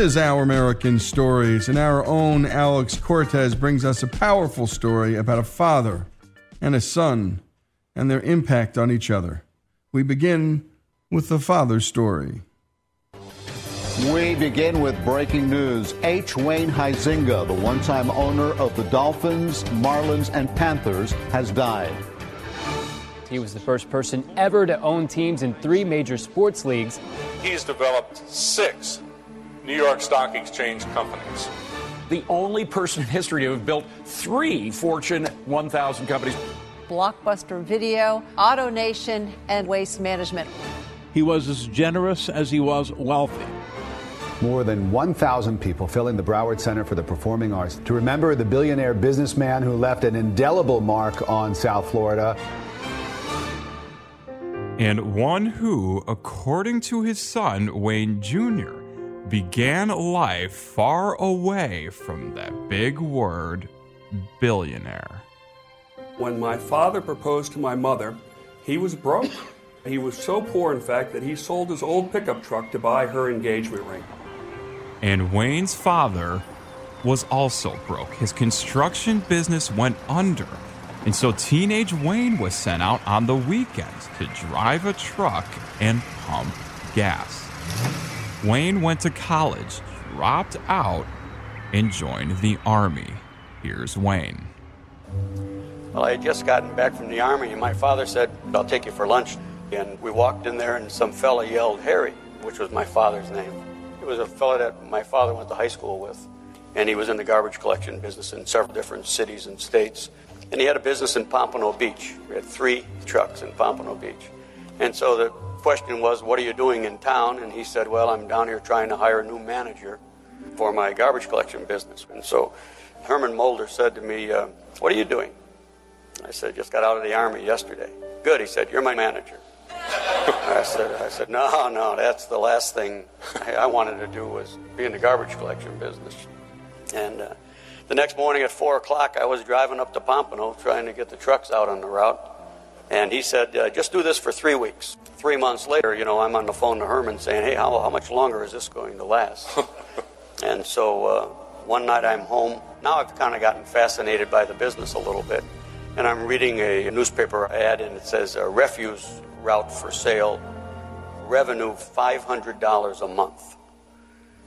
is Our American Stories, and our own Alex Cortez brings us a powerful story about a father and a son and their impact on each other. We begin with the father's story. We begin with breaking news. H. Wayne Huizenga, the one time owner of the Dolphins, Marlins, and Panthers, has died. He was the first person ever to own teams in three major sports leagues. He's developed six New York Stock Exchange companies. The only person in history to have built three Fortune 1000 companies. Blockbuster Video, AutoNation, and Waste Management. He was as generous as he was wealthy. More than 1,000 people filling the Broward Center for the Performing Arts to remember the billionaire businessman who left an indelible mark on South Florida. And one who, according to his son, Wayne Jr., began life far away from that big word, billionaire. When my father proposed to my mother, he was broke. He was so poor, in fact, that he sold his old pickup truck to buy her engagement ring. And Wayne's father was also broke. His construction business went under. And so teenage Wayne was sent out on the weekends to drive a truck and pump gas. Wayne went to college, dropped out, and joined the Army. Here's Wayne. Well, I had just gotten back from the Army, and my father said, I'll take you for lunch. And we walked in there, and some fella yelled, Harry, which was my father's name. It was a fella that my father went to high school with, and he was in the garbage collection business in several different cities and states. And he had a business in Pompano Beach. We had three trucks in Pompano Beach. And so the question was, What are you doing in town? And he said, Well, I'm down here trying to hire a new manager for my garbage collection business. And so Herman Mulder said to me, uh, What are you doing? I said, Just got out of the Army yesterday. Good, he said, You're my manager. I said, I said, no, no, that's the last thing I wanted to do was be in the garbage collection business. And uh, the next morning at 4 o'clock, I was driving up to Pompano trying to get the trucks out on the route. And he said, uh, just do this for three weeks. Three months later, you know, I'm on the phone to Herman saying, hey, how, how much longer is this going to last? and so uh, one night I'm home. Now I've kind of gotten fascinated by the business a little bit. And I'm reading a newspaper ad, and it says, a refuse route for sale, revenue $500 a month.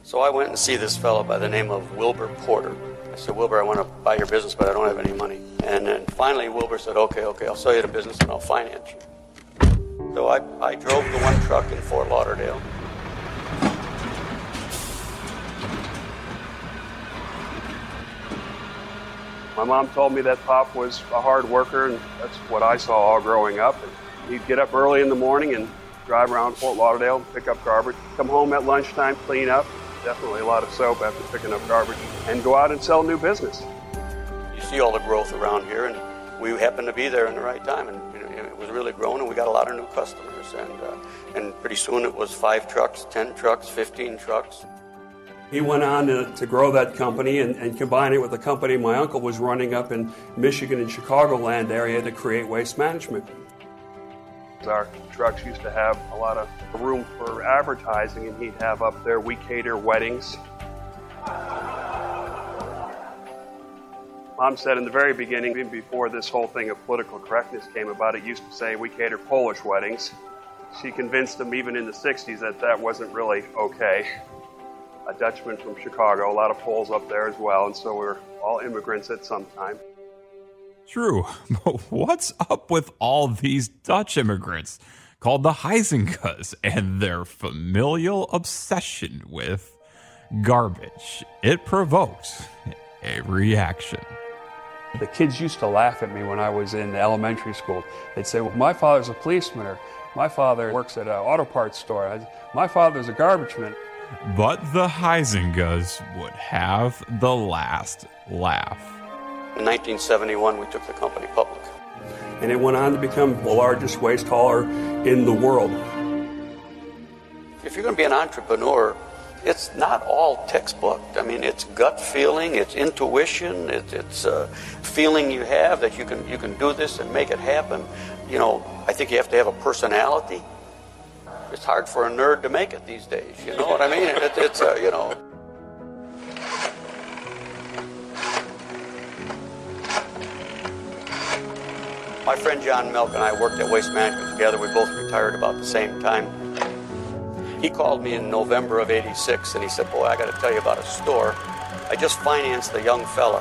So I went and see this fellow by the name of Wilbur Porter. I said, Wilbur, I want to buy your business, but I don't have any money. And then finally, Wilbur said, okay, okay, I'll sell you the business and I'll finance you. So I, I drove the one truck in Fort Lauderdale. My mom told me that Pop was a hard worker, and that's what I saw all growing up. And he'd get up early in the morning and drive around Fort Lauderdale, pick up garbage, come home at lunchtime, clean up, definitely a lot of soap after picking up garbage, and go out and sell new business. You see all the growth around here, and we happened to be there in the right time, and you know, it was really growing, and we got a lot of new customers, and uh, and pretty soon it was five trucks, ten trucks, fifteen trucks. He went on to, to grow that company and, and combine it with a company my uncle was running up in Michigan and Chicagoland area to create waste management. Our trucks used to have a lot of room for advertising, and he'd have up there, We Cater Weddings. Mom said in the very beginning, even before this whole thing of political correctness came about, it used to say, We cater Polish weddings. She convinced them, even in the 60s, that that wasn't really okay. A Dutchman from Chicago, a lot of Poles up there as well, and so we're all immigrants at some time. True, but what's up with all these Dutch immigrants called the Huizengas and their familial obsession with garbage? It provokes a reaction. The kids used to laugh at me when I was in elementary school. They'd say, well, My father's a policeman, or my father works at an auto parts store. I, my father's a garbage man. But the Huizengas would have the last laugh. In 1971, we took the company public. And it went on to become the largest waste hauler in the world. If you're going to be an entrepreneur, it's not all textbook. I mean, it's gut feeling, it's intuition, it's, it's a feeling you have that you can you can do this and make it happen. You know, I think you have to have a personality. It's hard for a nerd to make it these days. You know what I mean? It, it's uh, you know. My friend John Melk and I worked at Waste Management together. We both retired about the same time. He called me in November of 86 and he said, Boy, I got to tell you about a store. I just financed a young fella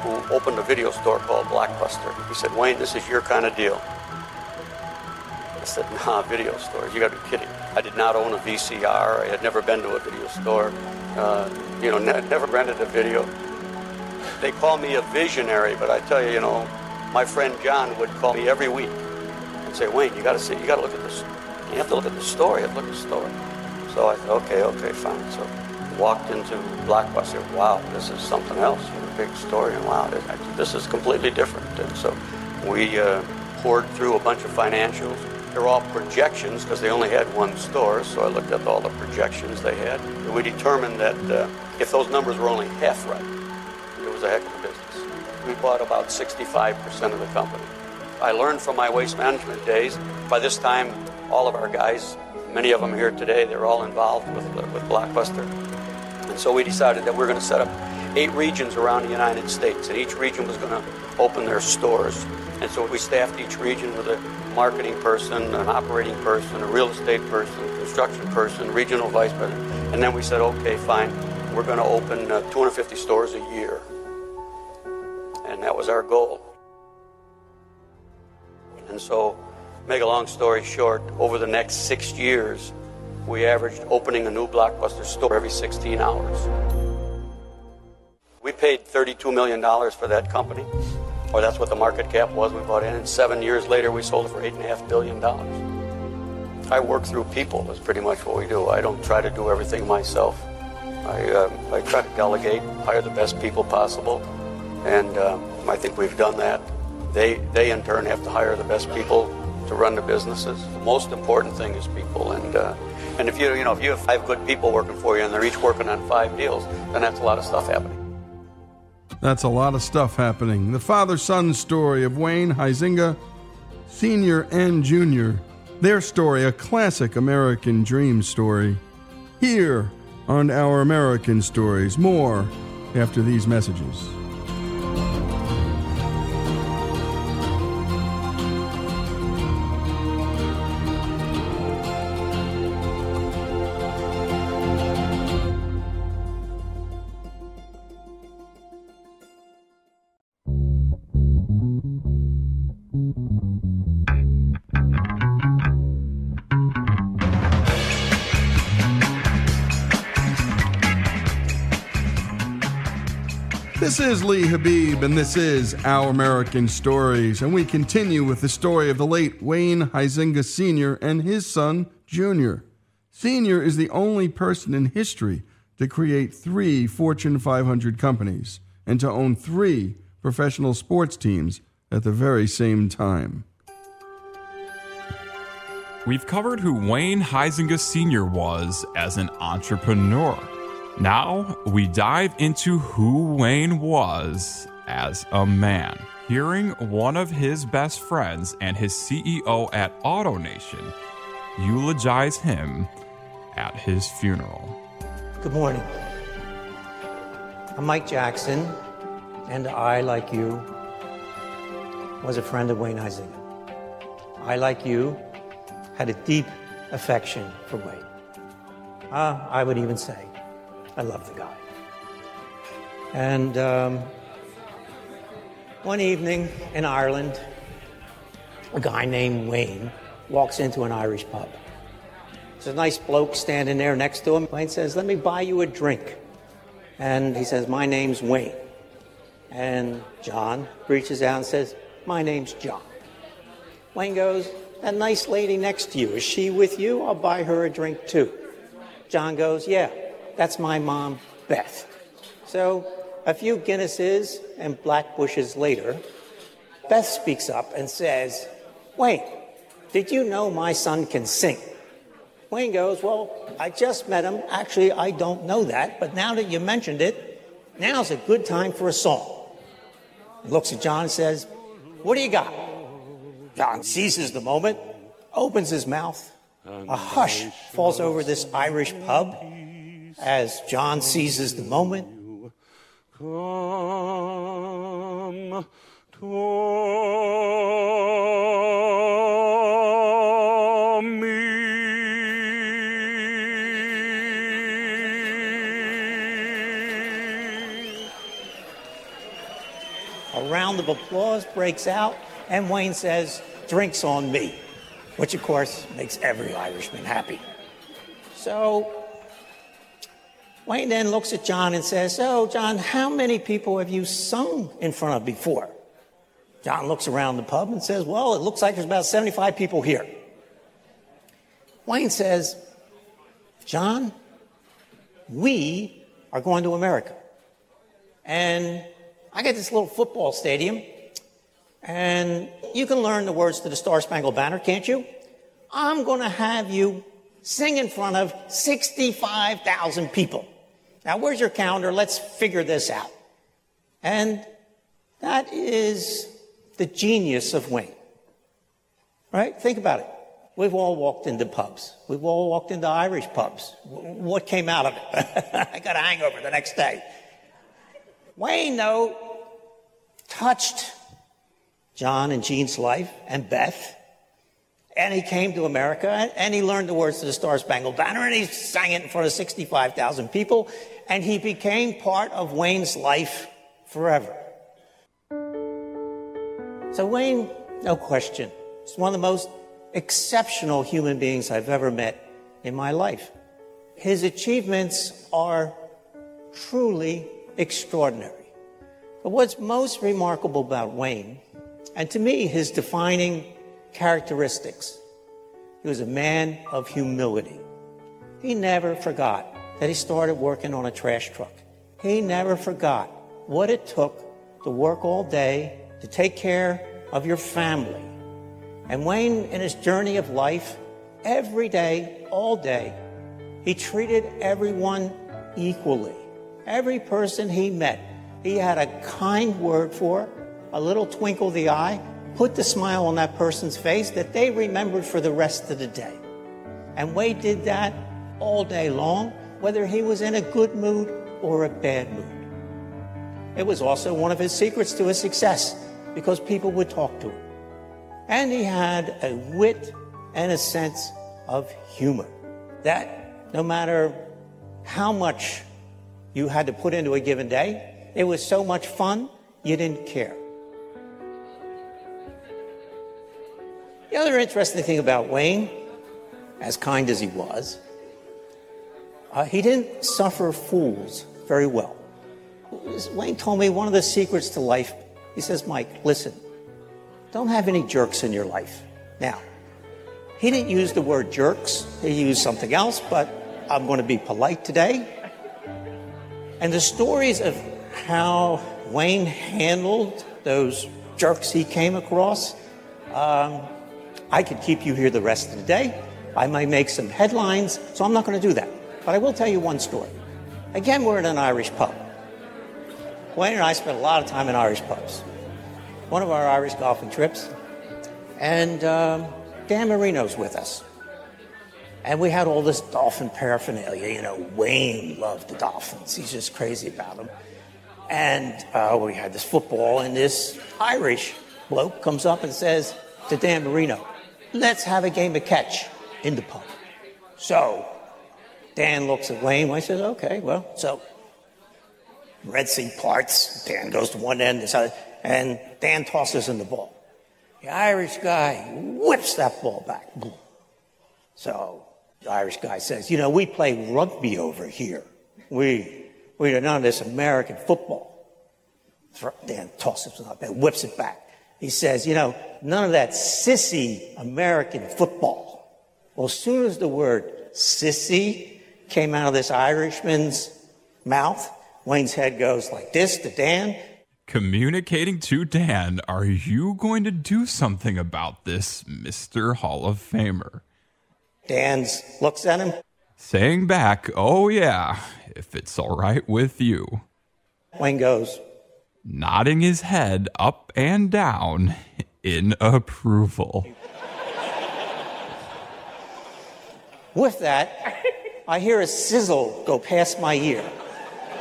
who opened a video store called Blockbuster. He said, Wayne, this is your kind of deal. I said, nah, video stores. You got to be kidding. I did not own a VCR. I had never been to a video store. Uh, you know, ne- never rented a video. They call me a visionary, but I tell you, you know, my friend John would call me every week and say, Wayne, you got to see, you got to look at this. You have to look at the story, You have to look at the store. So I said, okay, okay, fine. So walked into Blockbuster. Wow, this is something else. A big story, and wow, this, is completely different. And so we uh, poured through a bunch of financials. They're all projections because they only had one store. So I looked at all the projections they had. We determined that uh, if those numbers were only half right, it was a heck of a business. We bought about 65% of the company. I learned from my waste management days. By this time, all of our guys, many of them here today, they're all involved with, with Blockbuster. And so we decided that we're going to set up eight regions around the United States, and each region was going to open their stores. And so we staffed each region with a marketing person, an operating person, a real estate person, construction person, regional vice president. And then we said, okay, fine, we're going to open uh, 250 stores a year. And that was our goal. And so, make a long story short, over the next six years, we averaged opening a new blockbuster store every 16 hours. We paid $32 million for that company, or that's what the market cap was we bought in, and seven years later we sold it for $8.5 billion. I work through people, that's pretty much what we do. I don't try to do everything myself. I, uh, I try to delegate, hire the best people possible, and uh, I think we've done that. They, they in turn have to hire the best people to run the businesses. The most important thing is people, and uh, and if you you know if you have five good people working for you and they're each working on five deals, then that's a lot of stuff happening. That's a lot of stuff happening. The father son story of Wayne Huizenga, Sr. and Jr. Their story, a classic American dream story. Here on Our American Stories. More after these messages. This is Lee Habib, and this is Our American Stories. And we continue with the story of the late Wayne Huizenga Sr. and his son, Jr. Sr. is the only person in history to create three Fortune 500 companies and to own three professional sports teams at the very same time. We've covered who Wayne Huizenga Sr. was as an entrepreneur. Now we dive into who Wayne was as a man. Hearing one of his best friends and his CEO at AutoNation eulogize him at his funeral. Good morning. I'm Mike Jackson, and I, like you, was a friend of Wayne Huizenga. I, like you, had a deep affection for Wayne. Uh, I would even say I love the guy. And um, one evening in Ireland, a guy named Wayne walks into an Irish pub. There's a nice bloke standing there next to him. Wayne says, Let me buy you a drink. And he says, My name's Wayne. And John reaches out and says, My name's John. Wayne goes, That nice lady next to you, is she with you? I'll buy her a drink too. John goes, Yeah, that's my mom, Beth. So a few Guinnesses and black bushes later, Beth speaks up and says, Wayne, did you know my son can sing? Wayne goes, Well, I just met him. Actually, I don't know that, but now that you mentioned it, now's a good time for a song. He looks at John and says, What do you got? John seizes the moment, opens his mouth. A hush falls over this Irish pub as John seizes the moment. Come to me. A round of applause breaks out, and Wayne says, Drinks on me, which of course makes every Irishman happy. So Wayne then looks at John and says, So, John, how many people have you sung in front of before? John looks around the pub and says, Well, it looks like there's about 75 people here. Wayne says, John, we are going to America. And I got this little football stadium, and you can learn the words to the Star Spangled Banner, can't you? I'm going to have you sing in front of 65,000 people. Now, where's your calendar? Let's figure this out. And that is the genius of Wayne. Right? Think about it. We've all walked into pubs. We've all walked into Irish pubs. What came out of it? I got a hangover the next day. Wayne, though, touched John and Jean's life and Beth. And he came to America and he learned the words to the Star Spangled Banner and he sang it in front of 65,000 people and he became part of Wayne's life forever. So, Wayne, no question, is one of the most exceptional human beings I've ever met in my life. His achievements are truly extraordinary. But what's most remarkable about Wayne, and to me, his defining characteristics, he was a man of humility. He never forgot that he started working on a trash truck. He never forgot what it took to work all day to take care of your family. And Wayne, in his journey of life, every day, all day, he treated everyone equally. Every person he met, he had a kind word for, a little twinkle of the eye, put the smile on that person's face that they remembered for the rest of the day. And Wayne did that all day long whether he was in a good mood or a bad mood. It was also one of his secrets to his success because people would talk to him. And he had a wit and a sense of humor that no matter how much you had to put into a given day, it was so much fun, you didn't care. The other interesting thing about Wayne, as kind as he was, uh, he didn't suffer fools very well. Wayne told me one of the secrets to life. He says, Mike, listen, don't have any jerks in your life. Now, he didn't use the word jerks, he used something else, but I'm going to be polite today. And the stories of how Wayne handled those jerks he came across, um, I could keep you here the rest of the day. I might make some headlines, so I'm not going to do that. But I will tell you one story. Again, we're in an Irish pub. Wayne and I spent a lot of time in Irish pubs. One of our Irish golfing trips, and um, Dan Marino's with us. And we had all this dolphin paraphernalia. You know, Wayne loved the dolphins. He's just crazy about them. And uh, we had this football, and this Irish bloke comes up and says to Dan Marino, let's have a game of catch in the pub. So Dan looks at Wayne. Wayne says, okay, well, so Red Sea parts. Dan goes to one end, and Dan tosses in the ball. The Irish guy whips that ball back. So the Irish guy says, you know, we play rugby over here. We, we are not this American football. Dan tosses it up and whips it back. He says, you know, none of that sissy American football. Well, as soon as the word sissy came out of this Irishman's mouth. Wayne's head goes like this to Dan. Communicating to Dan, are you going to do something about this, Mr. Hall of Famer? Dan looks at him. Saying back, oh yeah, if it's all right with you. Wayne goes. Nodding his head up and down in approval. With that, I hear a sizzle go past my ear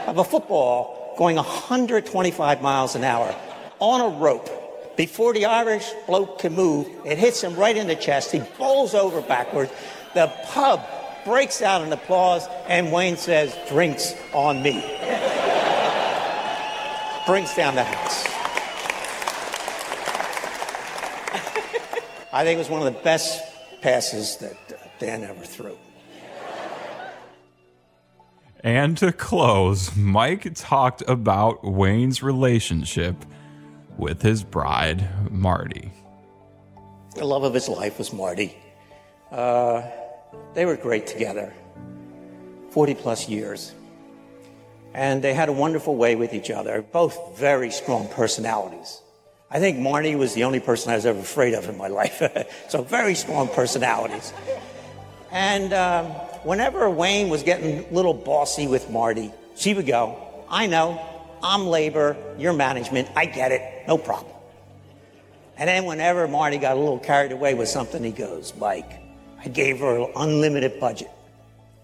of a football going 125 miles an hour on a rope. Before the Irish bloke can move, it hits him right in the chest. He bowls over backwards. The pub breaks out in applause, and Wayne says, Drinks on me. Brings down the house. I think it was one of the best passes that Dan ever threw. And to close, Mike talked about Wayne's relationship with his bride, Marty. The love of his life was Marty. Uh, they were great together, 40 plus years. And they had a wonderful way with each other, both very strong personalities. I think Marty was the only person I was ever afraid of in my life. so, very strong personalities. And um, whenever Wayne was getting a little bossy with Marty, she would go, I know, I'm labor, you're management, I get it, no problem. And then whenever Marty got a little carried away with something, he goes, Mike, I gave her an unlimited budget.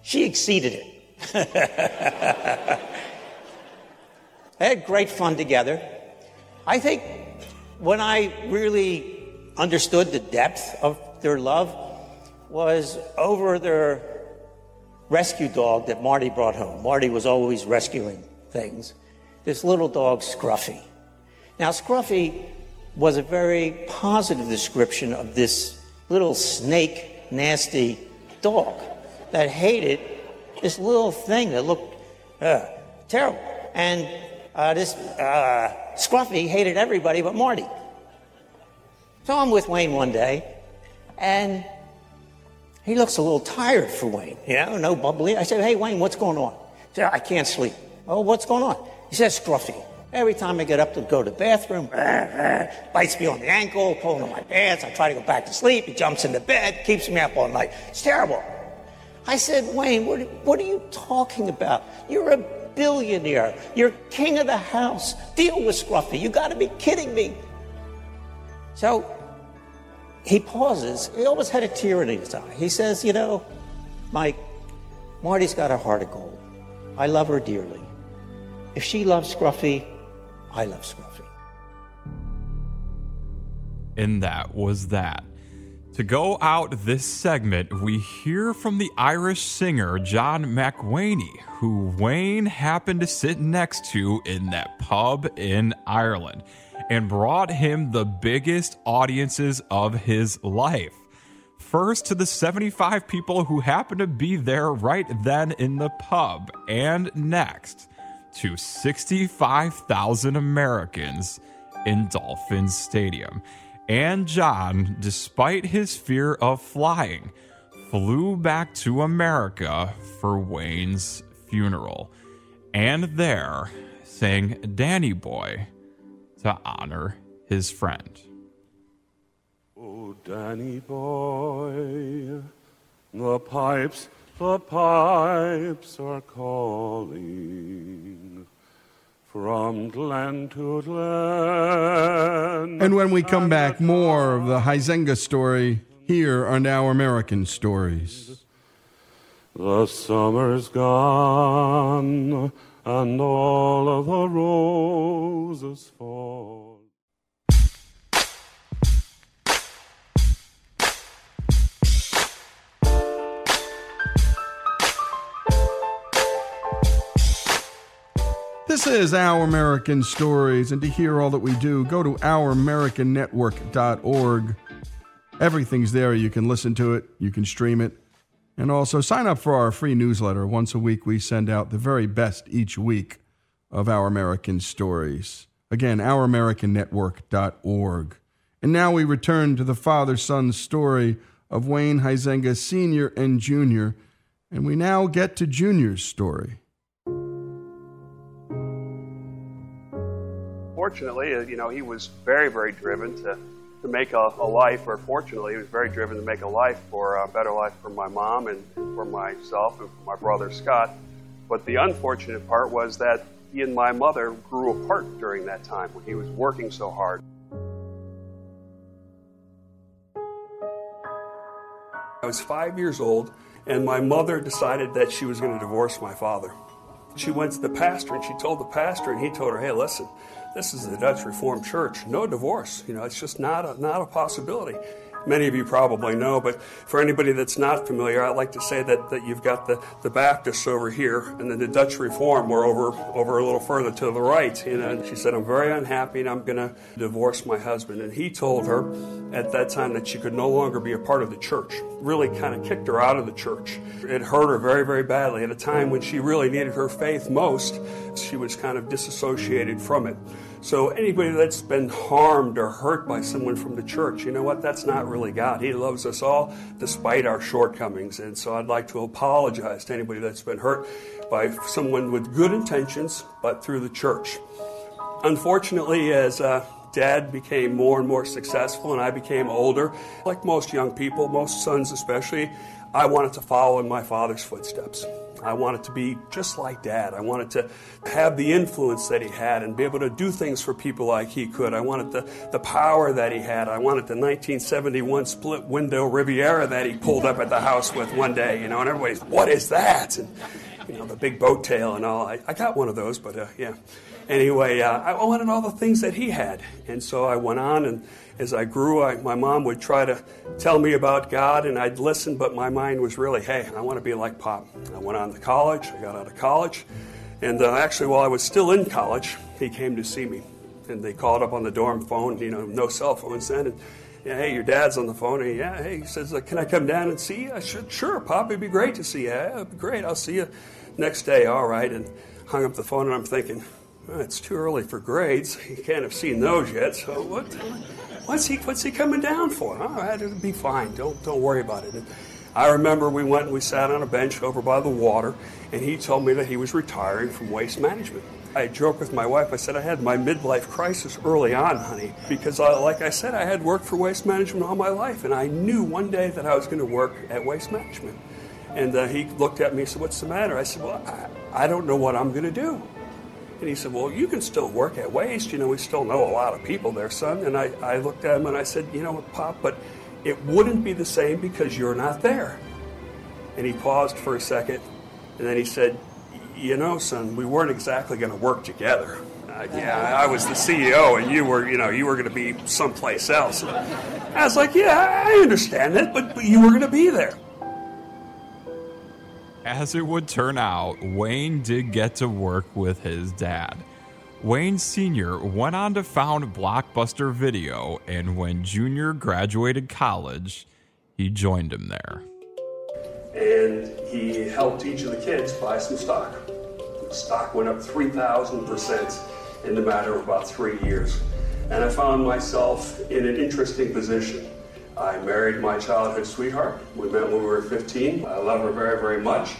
She exceeded it. they had great fun together. I think when I really understood the depth of their love was over their rescue dog that Marty brought home. Marty was always rescuing things. This little dog, Scruffy. Now, Scruffy was a very positive description of this little snake, nasty dog that hated this little thing that looked uh, terrible. And uh, this uh, Scruffy hated everybody but Marty. So I'm with Wayne one day, and he looks a little tired for Wayne. You know, no bubbly. I said, Hey, Wayne, what's going on? He said, I can't sleep. Oh, what's going on? He says, Scruffy. Every time I get up to go to the bathroom, bites me on the ankle, pulling on my pants. I try to go back to sleep. He jumps into bed, keeps me up all night. It's terrible. I said, Wayne, what, what are you talking about? You're a billionaire. You're king of the house. Deal with Scruffy. You got to be kidding me. So he pauses. He almost had a tear in his eye. He says, You know, Mike, Marty's got a heart of gold. I love her dearly. If she loves Scruffy, I love Scruffy. And that was that. To go out this segment, we hear from the Irish singer John McWaney, who Wayne happened to sit next to in that pub in Ireland and brought him the biggest audiences of his life. First to the 75 people who happened to be there right then in the pub, and next to 65,000 Americans in Dolphins Stadium. And John, despite his fear of flying, flew back to America for Wayne's funeral. And there sang Danny Boy to honor his friend. Oh, Danny boy, the pipes, the pipes are calling from glen to glen. And when we come back, more of the Huizenga story here on Our American Stories. The summer's gone and all of the roses fall. This is Our American Stories, and to hear all that we do, go to ouramericannetwork.org. Everything's there. You can listen to it, you can stream it, and also sign up for our free newsletter. Once a week, we send out the very best each week of Our American Stories. Again, ouramericannetwork.org. And now we return to the father son story of Wayne Huizenga Sr. and Jr., and we now get to Junior's story. Fortunately, uh, you know, he was very, very driven to, to make a, a life, or fortunately, he was very driven to make a life for a better life for my mom and for myself and for my brother Scott. But the unfortunate part was that he and my mother grew apart during that time when he was working so hard. I was five years old, and my mother decided that she was going to divorce my father. She went to the pastor and she told the pastor, and he told her, "Hey, listen, this is the Dutch Reformed Church. No divorce. You know, it's just not a, not a possibility." Many of you probably know, but for anybody that's not familiar, I'd like to say that, that you've got the, the Baptists over here, and then the Dutch Reform were over, over a little further to the right. You know, and she said, I'm very unhappy and I'm going to divorce my husband. And he told her at that time that she could no longer be a part of the church. Really kind of kicked her out of the church. It hurt her very, very badly at a time when she really needed her faith most. She was kind of disassociated from it. So anybody that's been harmed or hurt by someone from the church, you know what? That's not really God. He loves us all despite our shortcomings. And so I'd like to apologize to anybody that's been hurt by someone with good intentions, but through the church. Unfortunately, as uh, dad became more and more successful and I became older, like most young people, most sons especially, I wanted to follow in my father's footsteps. I wanted to be just like dad. I wanted to have the influence that he had and be able to do things for people like he could. I wanted the, the power that he had. I wanted the 1971 split window Riviera that he pulled up at the house with one day, you know, and everybody's, what is that? And, you know, the big boat tail and all. I, I got one of those, but uh, yeah. Anyway, uh, I wanted all the things that he had. And so I went on and as I grew, I, my mom would try to tell me about God, and I'd listen, but my mind was really, hey, I want to be like Pop. I went on to college, I got out of college, and uh, actually, while I was still in college, he came to see me. And they called up on the dorm phone, you know, no cell phones then. And, yeah, hey, your dad's on the phone. And, yeah, hey, he says, can I come down and see you? I said, sure, Pop, it'd be great to see you. Yeah, it'd be great. I'll see you next day. All right. And hung up the phone, and I'm thinking, it's too early for grades. You can't have seen those yet. So what? What's he, what's he coming down for? All right, it'll be fine. Don't, don't worry about it. And I remember we went and we sat on a bench over by the water, and he told me that he was retiring from waste management. I joked with my wife. I said I had my midlife crisis early on, honey, because, I, like I said, I had worked for waste management all my life, and I knew one day that I was going to work at waste management. And uh, he looked at me and said, "What's the matter?" I said, "Well, I, I don't know what I'm going to do." And he said, Well, you can still work at Waste. You know, we still know a lot of people there, son. And I, I looked at him and I said, You know what, Pop, but it wouldn't be the same because you're not there. And he paused for a second and then he said, You know, son, we weren't exactly going to work together. Uh, yeah, I was the CEO and you were, you know, you were going to be someplace else. I was like, Yeah, I understand that, but, but you were going to be there. As it would turn out, Wayne did get to work with his dad. Wayne Sr. went on to found Blockbuster Video, and when Junior graduated college, he joined him there. And he helped each of the kids buy some stock. Stock went up 3,000% in the matter of about three years. And I found myself in an interesting position. I married my childhood sweetheart. We met when we were 15. I love her very, very much.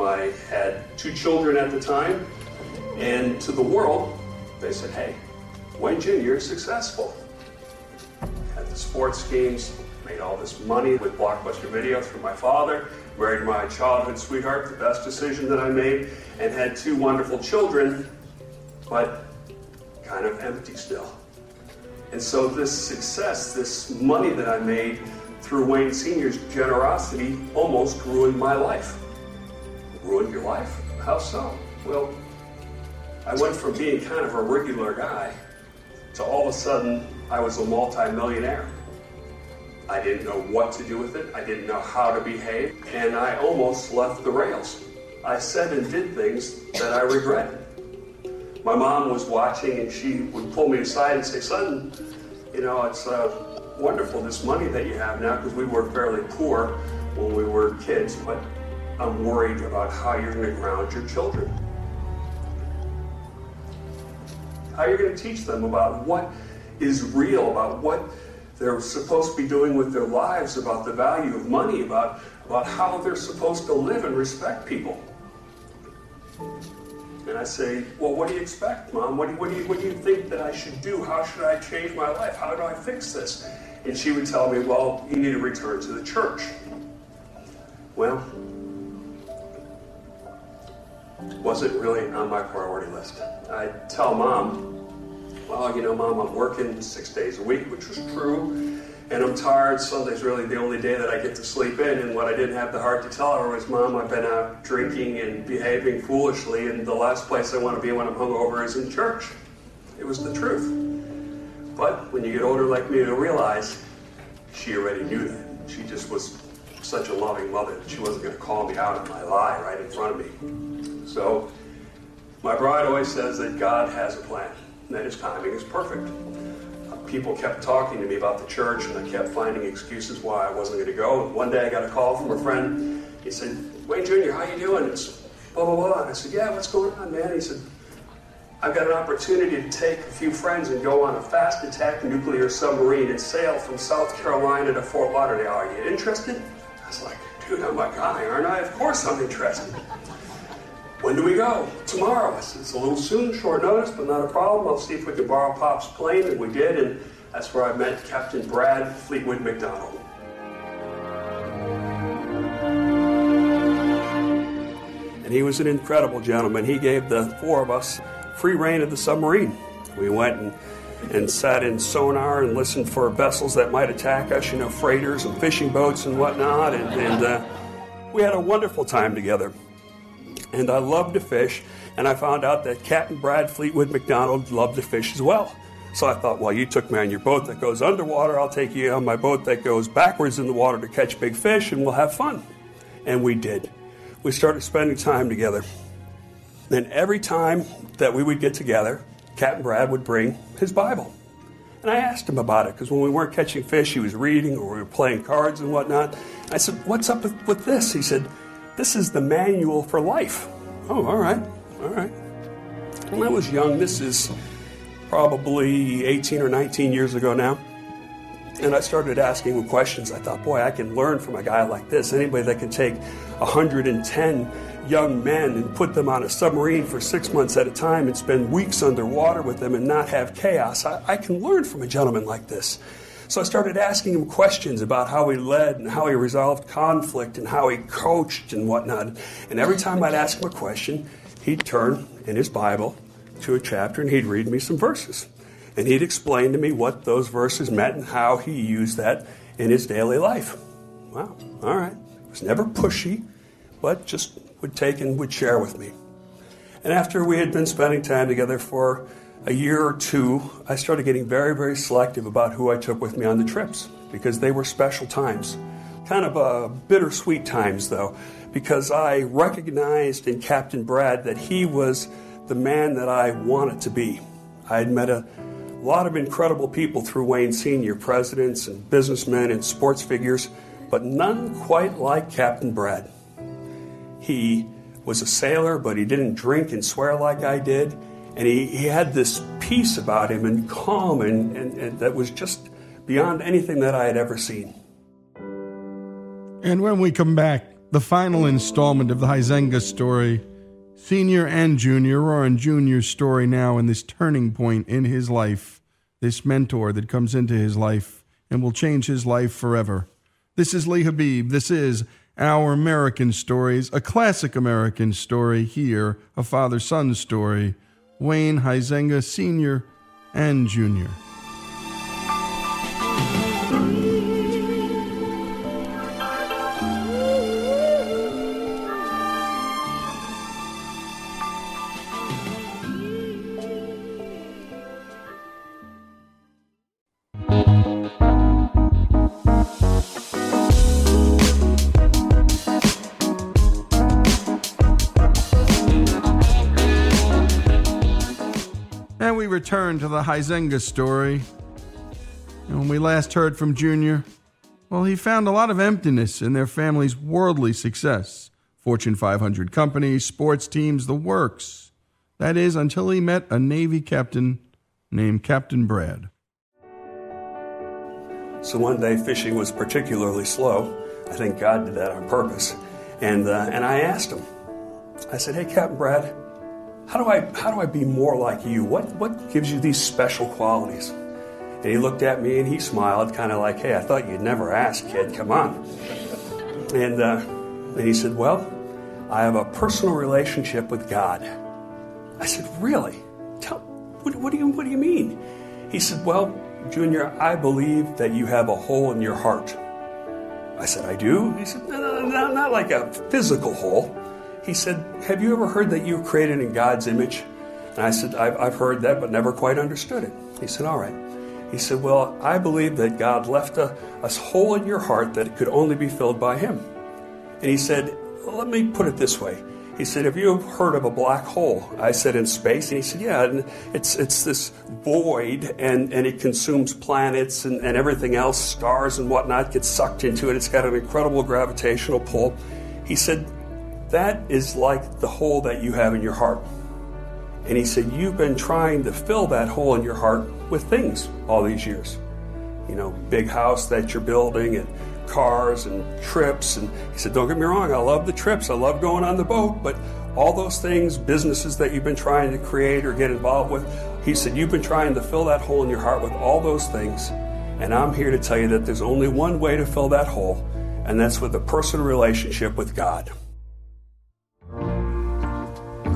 I had two children at the time, and to the world, they said, hey, Wayne Jr. is successful. Had the sports games, made all this money with Blockbuster Video through my father, married my childhood sweetheart, the best decision that I made, and had two wonderful children, but kind of empty still. And so this success, this money that I made through Wayne Sr.'s generosity almost ruined my life. Ruined your life? How so? Well, I went from being kind of a regular guy to all of a sudden I was a multimillionaire. I didn't know what to do with it. I didn't know how to behave. And I almost left the rails. I said and did things that I regretted my mom was watching and she would pull me aside and say, son, you know, it's uh, wonderful this money that you have now because we were fairly poor when we were kids, but I'm worried about how you're going to ground your children. How you're going to teach them about what is real, about what they're supposed to be doing with their lives, about the value of money, about, about how they're supposed to live and respect people. And I say, well, what do you expect, Mom? What do, you, what, do you, what do you think that I should do? How should I change my life? How do I fix this? And she would tell me, well, you need to return to the church. Well, wasn't really on my priority list. I tell Mom, well, you know, Mom, I'm working six days a week, which was true and I'm tired. Sunday's really the only day that I get to sleep in. And what I didn't have the heart to tell her was, Mom, I've been out drinking and behaving foolishly, and the last place I want to be when I'm hungover is in church. It was the truth. But when you get older like me, you realize she already knew that. She just was such a loving mother that she wasn't going to call me out on my lie right in front of me. So, my bride always says that God has a plan, and that his timing is perfect. People kept talking to me about the church, and I kept finding excuses why I wasn't going to go. And one day I got a call from a friend. He said, Wayne Jr., how you doing? It's blah, blah, blah. And I said, yeah, what's going on, man? He said, I've got an opportunity to take a few friends and go on a fast attack nuclear submarine and sail from South Carolina to Fort Lauderdale. Are you interested? I was like, dude, I'm a guy, aren't I? Of course I'm interested. When do we go? Tomorrow. I said, it's a little soon, short notice, but not a problem. I'll see if we can borrow Pop's plane. And we did, and that's where I met Captain Brad Fleetwood McDonald. And he was an incredible gentleman. He gave the four of us free reign of the submarine. We went and, and sat in sonar and listened for vessels that might attack us, you know, freighters and fishing boats and whatnot. And, and uh, we had a wonderful time together. And I loved to fish, and I found out that Captain Brad Fleetwood McDonald loved to fish as well. So I thought, well, you took me on your boat that goes underwater, I'll take you on my boat that goes backwards in the water to catch big fish, and we'll have fun. And we did. We started spending time together. Then every time that we would get together, Captain Brad would bring his Bible. And I asked him about it because when we weren't catching fish, he was reading or we were playing cards and whatnot. I said, What's up with, with this? He said, This is the manual for life. Oh, all right, all right. When I was young, this is probably 18 or 19 years ago now. And I started asking him questions. I thought, boy, I can learn from a guy like this. Anybody that can take 110 young men and put them on a submarine for six months at a time and spend weeks underwater with them and not have chaos. I, I, can learn from a gentleman like this. So I started asking him questions about how he led and how he resolved conflict and how he coached and whatnot. And every time I'd ask him a question, he'd turn in his Bible to a chapter and he'd read me some verses. And he'd explain to me what those verses meant and how he used that in his daily life. Wow, all right. It was never pushy, but just would take and would share with me. And after we had been spending time together for a year or two, I started getting very, very selective about who I took with me on the trips because they were special times. Kind of a bittersweet times, though, because I recognized in Captain Brad that he was the man that I wanted to be. I had met a lot of incredible people through Wayne Sr., presidents and businessmen and sports figures, but none quite like Captain Brad. He was a sailor, but he didn't drink and swear like I did. And he, he had this peace about him and calm and, and, and that was just beyond anything that I had ever seen. And when we come back, the final installment of the Huizenga story, Senior and Junior, or in Junior's story now, in this turning point in his life, this mentor that comes into his life and will change his life forever. This is Lee Habib. This is our American stories, a classic American story here, a father son story, Wayne Huizenga Sr. and Jr. return to the Huizenga story. And when we last heard from Junior, well, he found a lot of emptiness in their family's worldly success Fortune 500 companies, sports teams, the works. That is, until he met a Navy captain named Captain Brad. So one day fishing was particularly slow. I think God did that on purpose. And, uh, and I asked him, I said, Hey, Captain Brad, how do I how do I be more like you? What what gives you these special qualities? And he looked at me and he smiled, kind of like, "Hey, I thought you'd never ask, kid. Come on." And uh, and he said, "Well, I have a personal relationship with God." I said, "Really? Tell what, what do you what do you mean?" He said, "Well, Junior, I believe that you have a hole in your heart." I said, "I do." He said, "No, no, no not like a physical hole." He said, Have you ever heard that you were created in God's image? And I said, I've, I've heard that, but never quite understood it. He said, All right. He said, Well, I believe that God left a, a hole in your heart that could only be filled by Him. And he said, well, Let me put it this way. He said, Have you heard of a black hole? I said, In space? And he said, Yeah, and it's, it's this void, and, and it consumes planets and, and everything else, stars and whatnot, gets sucked into it. It's got an incredible gravitational pull. He said, That is like the hole that you have in your heart. And he said, You've been trying to fill that hole in your heart with things all these years. You know, big house that you're building and cars and trips. And he said, Don't get me wrong, I love the trips, I love going on the boat, but all those things, businesses that you've been trying to create or get involved with, he said, You've been trying to fill that hole in your heart with all those things. And I'm here to tell you that there's only one way to fill that hole, and that's with a personal relationship with God.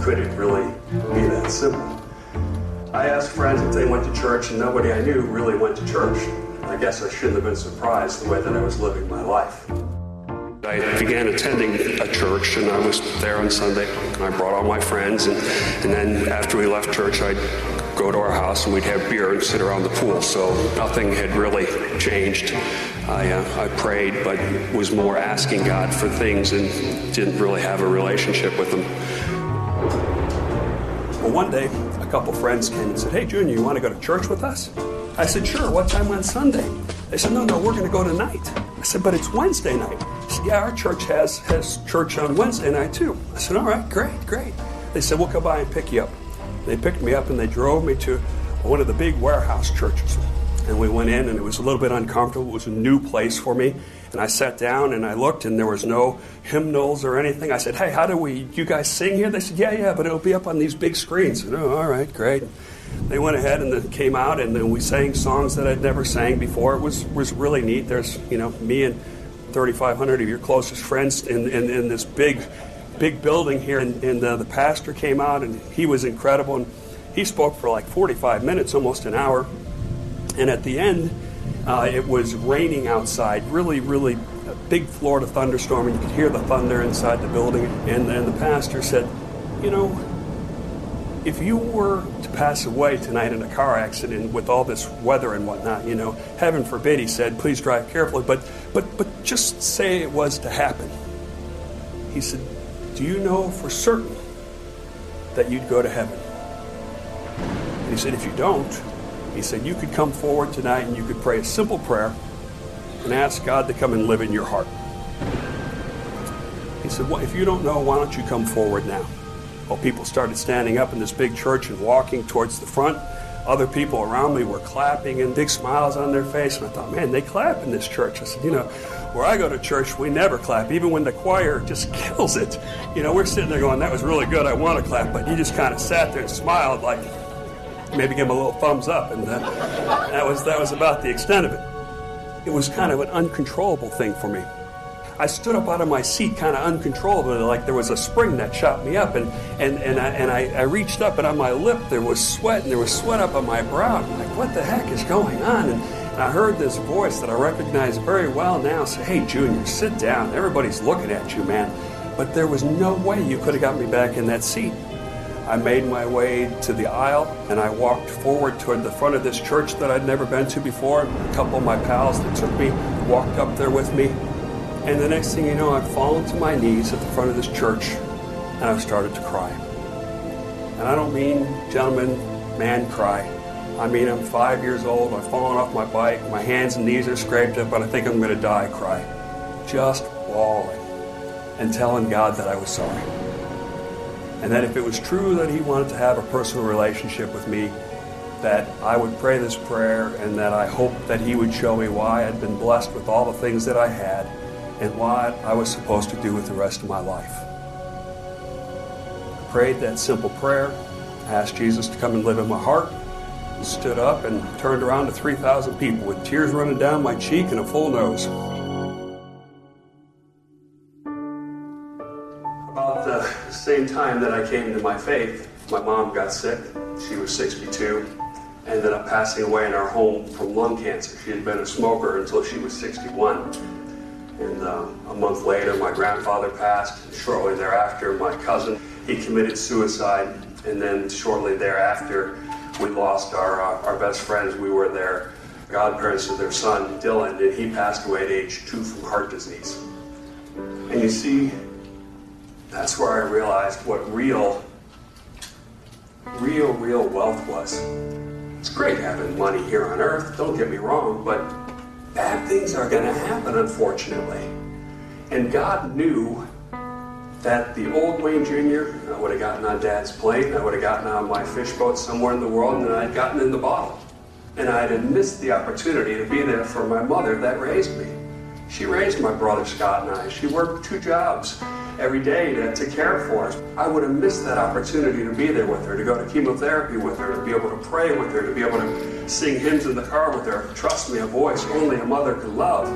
Could it really be that simple? I asked friends if they went to church, and nobody I knew really went to church. I guess I shouldn't have been surprised the way that I was living my life. I began attending a church, and I was there on Sunday. I brought all my friends, and, and then after we left church, I'd go to our house and we'd have beer and sit around the pool. So nothing had really changed. I, uh, I prayed, but was more asking God for things and didn't really have a relationship with Him. Well, one day, a couple friends came and said, Hey, Junior, you want to go to church with us? I said, Sure, what time on Sunday? They said, No, no, we're going to go tonight. I said, But it's Wednesday night. Said, yeah, our church has, has church on Wednesday night too. I said, All right, great, great. They said, We'll come by and pick you up. They picked me up and they drove me to one of the big warehouse churches. And we went in, and it was a little bit uncomfortable. It was a new place for me. And I sat down and I looked, and there was no hymnals or anything. I said, Hey, how do we, you guys sing here? They said, Yeah, yeah, but it'll be up on these big screens. Said, oh, all right, great they went ahead and then came out and then we sang songs that I'd never sang before. It was was really neat. There's you know me and 3,500 of your closest friends in, in, in this big big building here, and, and uh, the pastor came out and he was incredible and he spoke for like 45 minutes, almost an hour, and at the end. Uh, it was raining outside, really, really big Florida thunderstorm, and you could hear the thunder inside the building. And then the pastor said, You know, if you were to pass away tonight in a car accident with all this weather and whatnot, you know, heaven forbid, he said, please drive carefully, but, but, but just say it was to happen. He said, Do you know for certain that you'd go to heaven? And he said, If you don't, he said, you could come forward tonight and you could pray a simple prayer and ask God to come and live in your heart. He said, Well, if you don't know, why don't you come forward now? Well, people started standing up in this big church and walking towards the front. Other people around me were clapping and big smiles on their face. And I thought, man, they clap in this church. I said, you know, where I go to church, we never clap, even when the choir just kills it. You know, we're sitting there going, that was really good. I want to clap. But you just kind of sat there and smiled, like maybe give them a little thumbs up. And uh, that, was, that was about the extent of it. It was kind of an uncontrollable thing for me. I stood up out of my seat kind of uncontrollably, like there was a spring that shot me up. And, and, and, I, and I, I reached up, and on my lip there was sweat, and there was sweat up on my brow. I'm like, what the heck is going on? And, and I heard this voice that I recognize very well now say, Hey, Junior, sit down. Everybody's looking at you, man. But there was no way you could have got me back in that seat. I made my way to the aisle and I walked forward toward the front of this church that I'd never been to before. A couple of my pals that took me walked up there with me. And the next thing you know, I've fallen to my knees at the front of this church and I've started to cry. And I don't mean gentleman, man cry. I mean, I'm five years old, I've fallen off my bike, my hands and knees are scraped up, but I think I'm going to die cry. Just bawling and telling God that I was sorry. And that if it was true that He wanted to have a personal relationship with me, that I would pray this prayer and that I hoped that He would show me why I'd been blessed with all the things that I had and what I was supposed to do with the rest of my life. I prayed that simple prayer, asked Jesus to come and live in my heart, and stood up and turned around to 3,000 people with tears running down my cheek and a full nose. Same time that I came to my faith, my mom got sick. She was 62 ended up passing away in our home from lung cancer. She had been a smoker until she was 61. And um, a month later, my grandfather passed. Shortly thereafter, my cousin, he committed suicide. And then shortly thereafter, we lost our, uh, our best friends. We were their godparents to their son, Dylan, and he passed away at age two from heart disease. And you see, that's where I realized what real, real, real wealth was. It's great having money here on earth, don't get me wrong, but bad things are going to happen, unfortunately. And God knew that the old Wayne Jr., I would have gotten on dad's plane, I would have gotten on my fish boat somewhere in the world, and I'd gotten in the bottle. And I'd have missed the opportunity to be there for my mother that raised me. She raised my brother Scott and I. She worked two jobs every day to, to care for us. I would have missed that opportunity to be there with her, to go to chemotherapy with her, to be able to pray with her, to be able to sing hymns in the car with her. Trust me, a voice only a mother can love.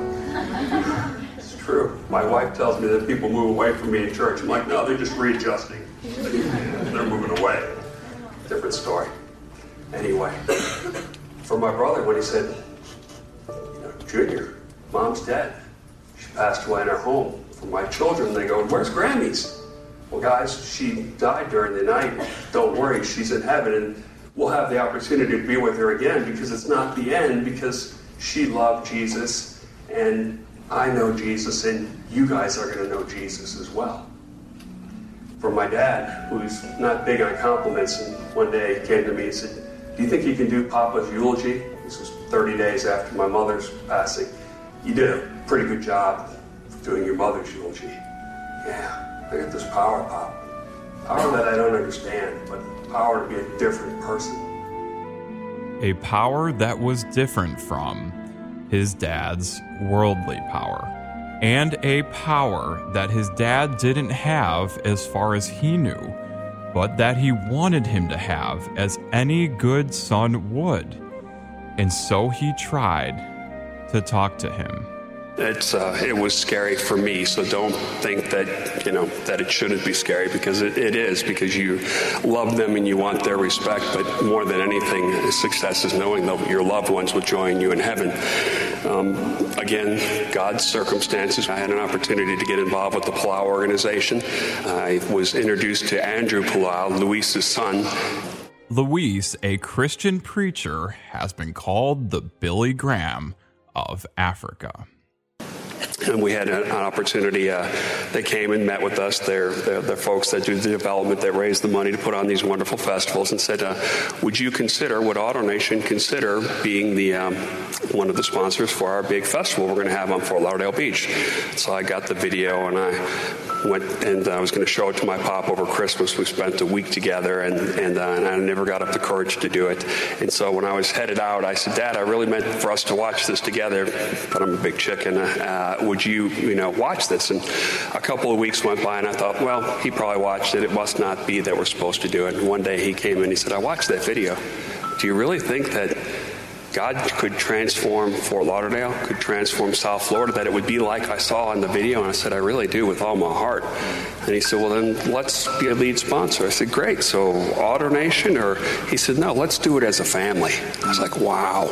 It's true. My wife tells me that people move away from me in church. I'm like, no, they're just readjusting. They're moving away. Different story. Anyway, for my brother, when he said, you know, Junior, mom's dead. Passed away in her home. For my children, they go, where's Grammy's? Well, guys, she died during the night. Don't worry, she's in heaven, and we'll have the opportunity to be with her again because it's not the end, because she loved Jesus, and I know Jesus, and you guys are going to know Jesus as well. For my dad, who's not big on compliments, and one day he came to me and said, Do you think you can do Papa's eulogy? This was 30 days after my mother's passing. You did a pretty good job doing your mother's eulogy. Yeah, I got this power, Pop. Power that I don't understand, but power to be a different person. A power that was different from his dad's worldly power. And a power that his dad didn't have as far as he knew, but that he wanted him to have as any good son would. And so he tried to talk to him. It's uh, it was scary for me. So don't think that you know that it shouldn't be scary because it, it is because you love them and you want their respect. But more than anything, success is knowing that your loved ones will join you in heaven. Um, again, God's circumstances. I had an opportunity to get involved with the Palau organization. I was introduced to Andrew Palau, Luis's son, Luis, a Christian preacher, has been called the Billy Graham of Africa. And we had an, opportunity. Uh, they came and met with us. They're, they're, folks that do the development, that raise the money to put on these wonderful festivals, and said, uh, "Would you consider? Would AutoNation consider being the um, one of the sponsors for our big festival we're going to have on Fort Lauderdale Beach?" So I got the video and I went and I was going to show it to my pop over Christmas. We spent a week together, and and, uh, and, I never got up the courage to do it. And so when I was headed out, I said, "Dad, I really meant for us to watch this together, but I'm a big chicken. Would you, you know, watch this?" And a couple of weeks went by, and I thought, "Well, he probably watched it. It must not be that we're supposed to do it." And one day he came in, he said, "I watched that video. Do you really think that?" God could transform Fort Lauderdale, could transform South Florida, that it would be like I saw in the video. And I said, I really do with all my heart. And he said, Well, then let's be a lead sponsor. I said, Great. So, AutoNation? Or he said, No, let's do it as a family. I was like, Wow.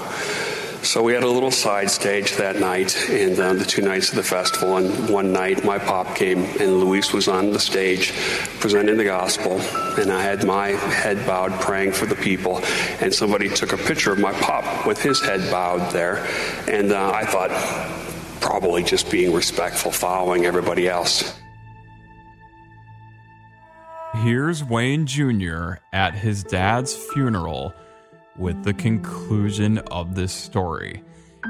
So we had a little side stage that night, and uh, the two nights of the festival. And one night, my pop came, and Luis was on the stage presenting the gospel, and I had my head bowed, praying for the people. And somebody took a picture of my pop with his head bowed there, and uh, I thought, probably just being respectful, following everybody else. Here's Wayne Jr. at his dad's funeral with the conclusion of this story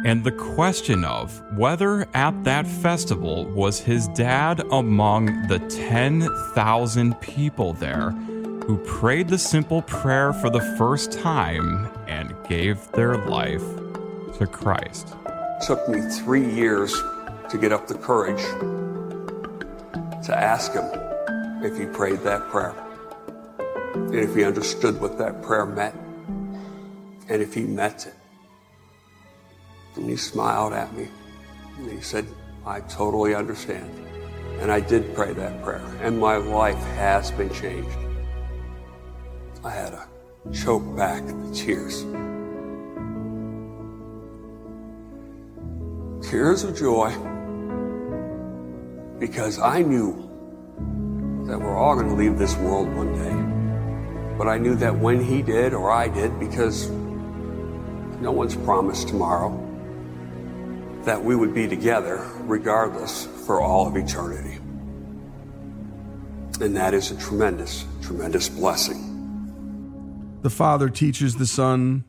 and the question of whether at that festival was his dad among the 10,000 people there who prayed the simple prayer for the first time and gave their life to Christ. It took me three years to get up the courage to ask him if he prayed that prayer and if he understood what that prayer meant and if he meant it. And he smiled at me and he said, I totally understand. And I did pray that prayer, and my life has been changed. I had to choke back the tears. Tears of joy because I knew that we're all going to leave this world one day. But I knew that when he did, or I did, because no one's promised tomorrow, that we would be together regardless for all of eternity. And that is a tremendous, tremendous blessing. The Father teaches the Son,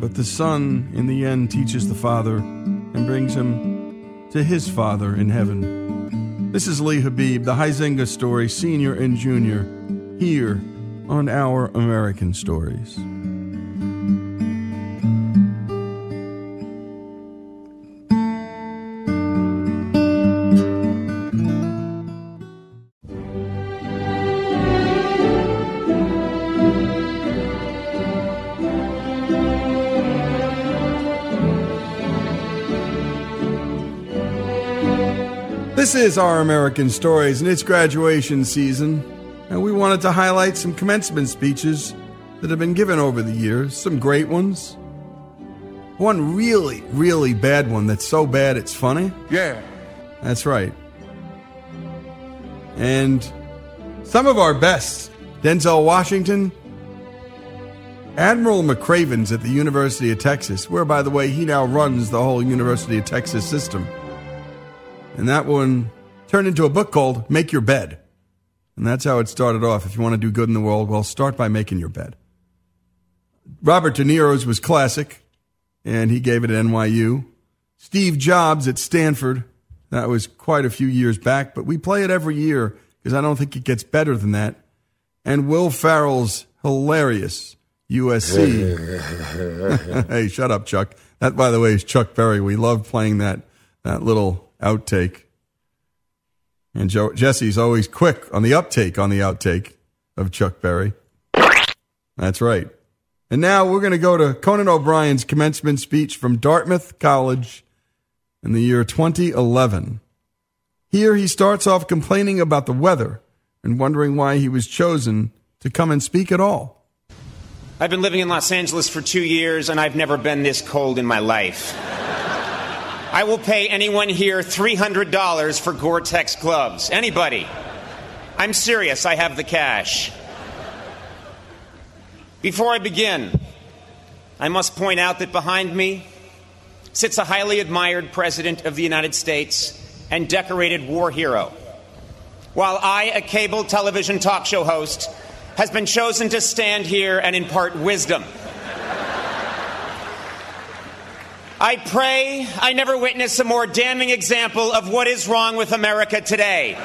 but the Son, in the end, teaches the Father and brings him to his Father in heaven. This is Lee Habib, the Huizenga story, senior and junior, here on Our American Stories. This is Our American Stories, and it's graduation season, and we wanted to highlight some commencement speeches that have been given over the years, some great ones. One really, really bad one that's so bad it's funny. Yeah. That's right. And some of our best Denzel Washington, Admiral McRaven's at the University of Texas, where, by the way, he now runs the whole University of Texas system. And that one turned into a book called Make Your Bed. And that's how it started off. If you want to do good in the world, well, start by making your bed. Robert De Niro's was classic, and he gave it at NYU. Steve Jobs at Stanford, that was quite a few years back, but we play it every year because I don't think it gets better than that. And Will Ferrell's hilarious USC. hey, shut up, Chuck. That, by the way, is Chuck Berry. We love playing that, that little outtake. And Jesse's always quick on the uptake on the outtake of Chuck Berry. That's right. And now we're going to go to Conan O'Brien's commencement speech from Dartmouth College in the year 2011. Here he starts off complaining about the weather and wondering why he was chosen to come and speak at all. I've been living in Los Angeles for two years and I've never been this cold in my life. I will pay anyone here $300 for Gore Tex gloves. Anybody. I'm serious, I have the cash. Before I begin, I must point out that behind me sits a highly admired President of the United States and decorated war hero. While I, a cable television talk show host, has been chosen to stand here and impart wisdom. I pray I never witness a more damning example of what is wrong with America today.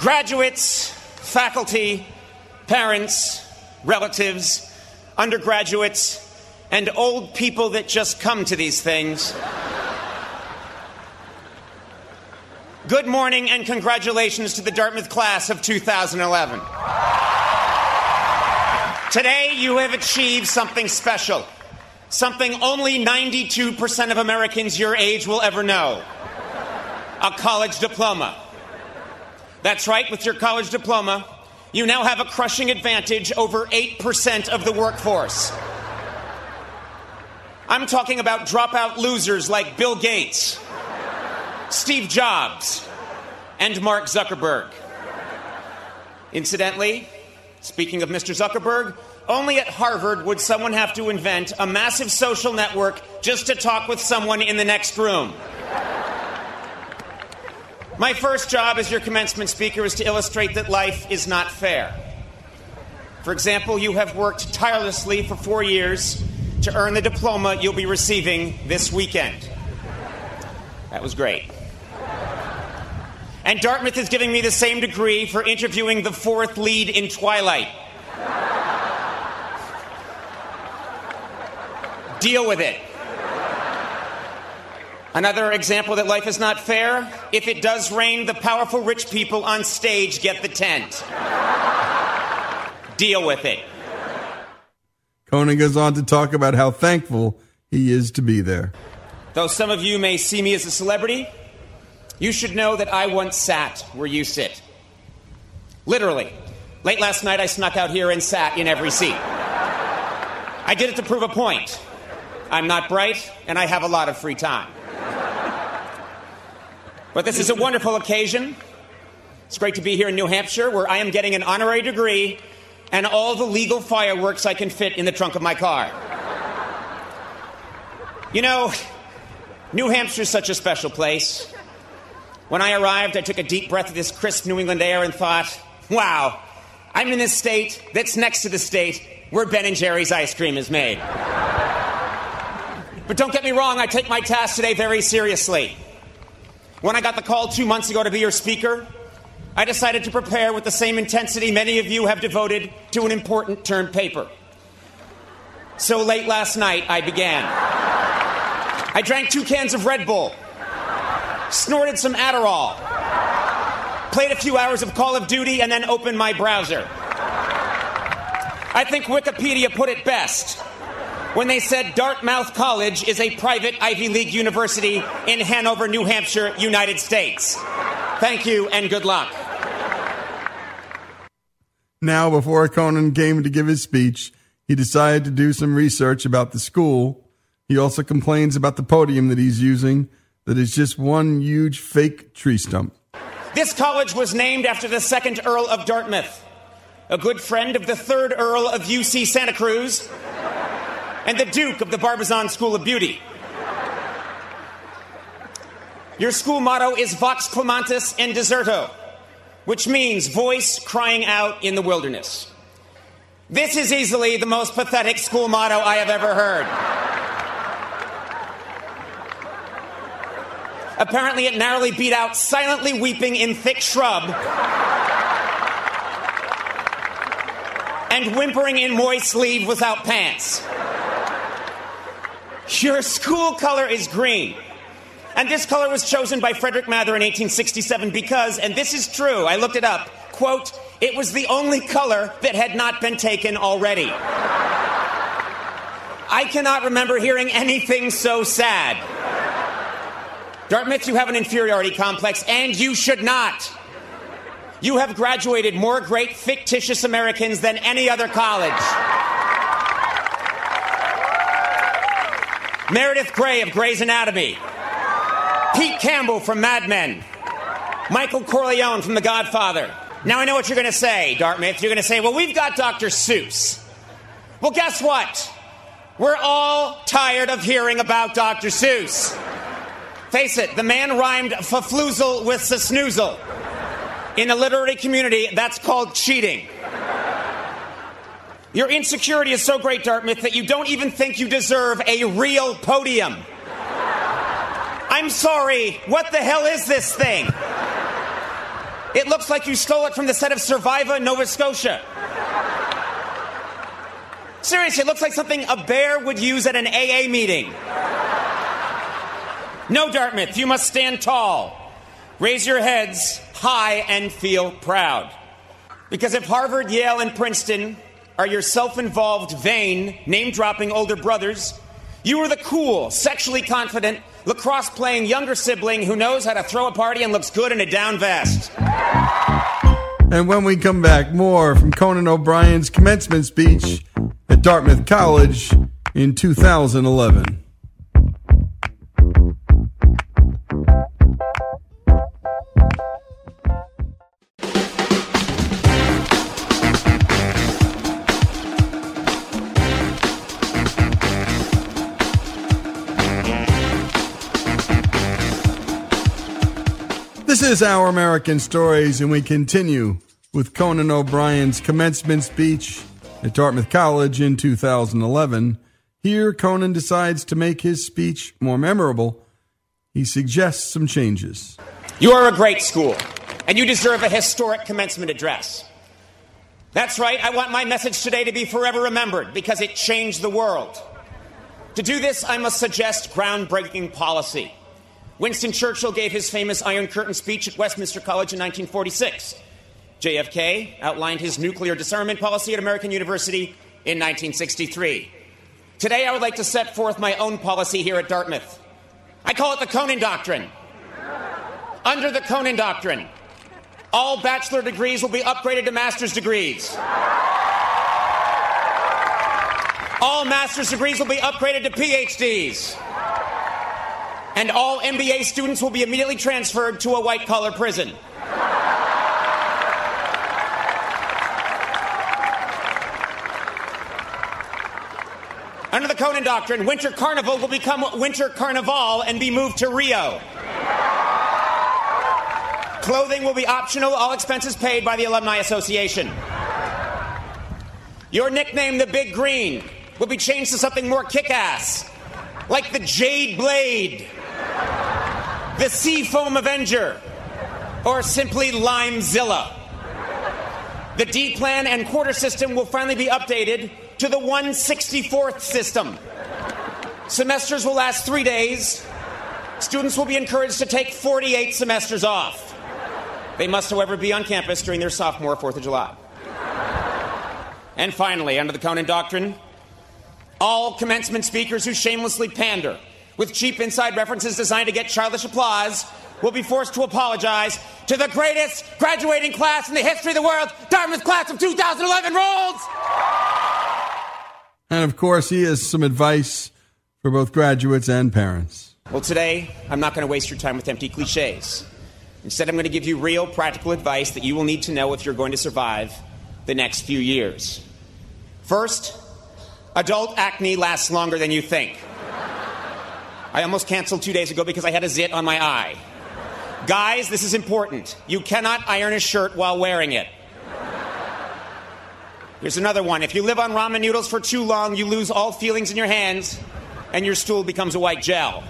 Graduates, faculty, parents, relatives, undergraduates, and old people that just come to these things. Good morning and congratulations to the Dartmouth class of 2011. Today you have achieved something special something only 92% of Americans your age will ever know a college diploma. That's right, with your college diploma, you now have a crushing advantage over 8% of the workforce. I'm talking about dropout losers like Bill Gates, Steve Jobs, and Mark Zuckerberg. Incidentally, speaking of Mr. Zuckerberg, only at Harvard would someone have to invent a massive social network just to talk with someone in the next room. My first job as your commencement speaker is to illustrate that life is not fair. For example, you have worked tirelessly for four years to earn the diploma you'll be receiving this weekend. That was great. And Dartmouth is giving me the same degree for interviewing the fourth lead in Twilight. Deal with it. Another example that life is not fair if it does rain, the powerful rich people on stage get the tent. Deal with it. Conan goes on to talk about how thankful he is to be there. Though some of you may see me as a celebrity, you should know that I once sat where you sit. Literally. Late last night, I snuck out here and sat in every seat. I did it to prove a point. I'm not bright, and I have a lot of free time. But this is a wonderful occasion. It's great to be here in New Hampshire, where I am getting an honorary degree and all the legal fireworks I can fit in the trunk of my car. You know, New Hampshire is such a special place. When I arrived, I took a deep breath of this crisp New England air and thought, wow, I'm in this state that's next to the state where Ben and Jerry's ice cream is made. But don't get me wrong, I take my task today very seriously. When I got the call two months ago to be your speaker, I decided to prepare with the same intensity many of you have devoted to an important term paper. So late last night, I began. I drank two cans of Red Bull, snorted some Adderall, played a few hours of Call of Duty, and then opened my browser. I think Wikipedia put it best when they said Dartmouth College is a private Ivy League university in Hanover, New Hampshire, United States. Thank you and good luck. Now, before Conan came to give his speech, he decided to do some research about the school. He also complains about the podium that he's using, that is just one huge fake tree stump. This college was named after the second Earl of Dartmouth, a good friend of the third Earl of UC Santa Cruz, and the Duke of the Barbizon School of Beauty. Your school motto is Vox Clamantis in Deserto, which means voice crying out in the wilderness. This is easily the most pathetic school motto I have ever heard. Apparently, it narrowly beat out silently weeping in thick shrub and whimpering in moist sleeve without pants. Your school color is green. And this color was chosen by Frederick Mather in 1867 because, and this is true, I looked it up, quote, it was the only color that had not been taken already. I cannot remember hearing anything so sad. Dartmouth, you have an inferiority complex, and you should not. You have graduated more great fictitious Americans than any other college. Meredith Grey of Grey's Anatomy, Pete Campbell from Mad Men, Michael Corleone from The Godfather. Now I know what you're going to say, Dartmouth. You're going to say, well, we've got Dr. Seuss. Well, guess what? We're all tired of hearing about Dr. Seuss. Face it, the man rhymed fafloozle with snoozle. In the literary community, that's called cheating. Your insecurity is so great, Dartmouth, that you don't even think you deserve a real podium. I'm sorry, what the hell is this thing? It looks like you stole it from the set of Survivor, Nova Scotia. Seriously, it looks like something a bear would use at an AA meeting. No, Dartmouth, you must stand tall. Raise your heads high and feel proud. Because if Harvard, Yale, and Princeton are your self involved, vain, name dropping older brothers, you are the cool, sexually confident, lacrosse playing younger sibling who knows how to throw a party and looks good in a down vest. And when we come back, more from Conan O'Brien's commencement speech at Dartmouth College in 2011. Is Our American Stories, and we continue with Conan O'Brien's commencement speech at Dartmouth College in 2011. Here, Conan decides to make his speech more memorable. He suggests some changes. You are a great school, and you deserve a historic commencement address. That's right, I want my message today to be forever remembered because it changed the world. To do this, I must suggest groundbreaking policy. Winston Churchill gave his famous Iron Curtain speech at Westminster College in 1946. JFK outlined his nuclear disarmament policy at American University in 1963. Today, I would like to set forth my own policy here at Dartmouth. I call it the Conan Doctrine. Under the Conan Doctrine, all bachelor degrees will be upgraded to master's degrees. All master's degrees will be upgraded to PhDs and all MBA students will be immediately transferred to a white collar prison. Under the Conan Doctrine, Winter Carnival will become Winter Carnival and be moved to Rio. Clothing will be optional, all expenses paid by the Alumni Association. Your nickname, the Big Green, will be changed to something more kick ass, like the Jade Blade, the Seafoam Avenger, or simply Limezilla. The D plan and quarter system will finally be updated to the 164th system. Semesters will last three days. Students will be encouraged to take 48 semesters off. They must, however, be on campus during their sophomore 4th of July. And finally, under the Conan Doctrine, all commencement speakers who shamelessly pander with cheap inside references designed to get childish applause will be forced to apologize to the greatest graduating class in the history of the world, Dartmouth class of 2011 rolls! And of course, he has some advice for both graduates and parents. Well, today, I'm not going to waste your time with empty cliches. Instead, I'm going to give you real practical advice that you will need to know if you're going to survive the next few years. First, adult acne lasts longer than you think. I almost canceled two days ago because I had a zit on my eye. Guys, this is important. You cannot iron a shirt while wearing it. Here's another one. If you live on ramen noodles for too long, you lose all feelings in your hands and your stool becomes a white gel.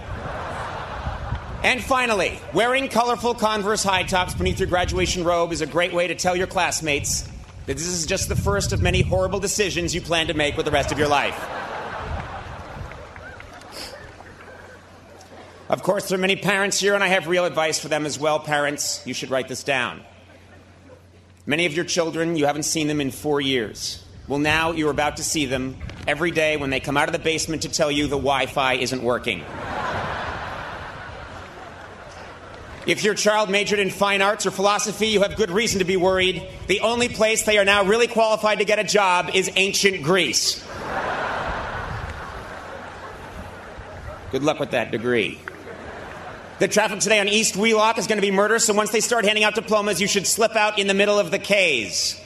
And finally, wearing colorful Converse high tops beneath your graduation robe is a great way to tell your classmates that this is just the first of many horrible decisions you plan to make with the rest of your life. Of course, there are many parents here, and I have real advice for them as well. Parents, you should write this down. Many of your children, you haven't seen them in four years. Well, now you're about to see them every day when they come out of the basement to tell you the Wi Fi isn't working. If your child majored in fine arts or philosophy, you have good reason to be worried. The only place they are now really qualified to get a job is ancient Greece. Good luck with that degree. The traffic today on East Wheelock is going to be murder, so once they start handing out diplomas, you should slip out in the middle of the K's.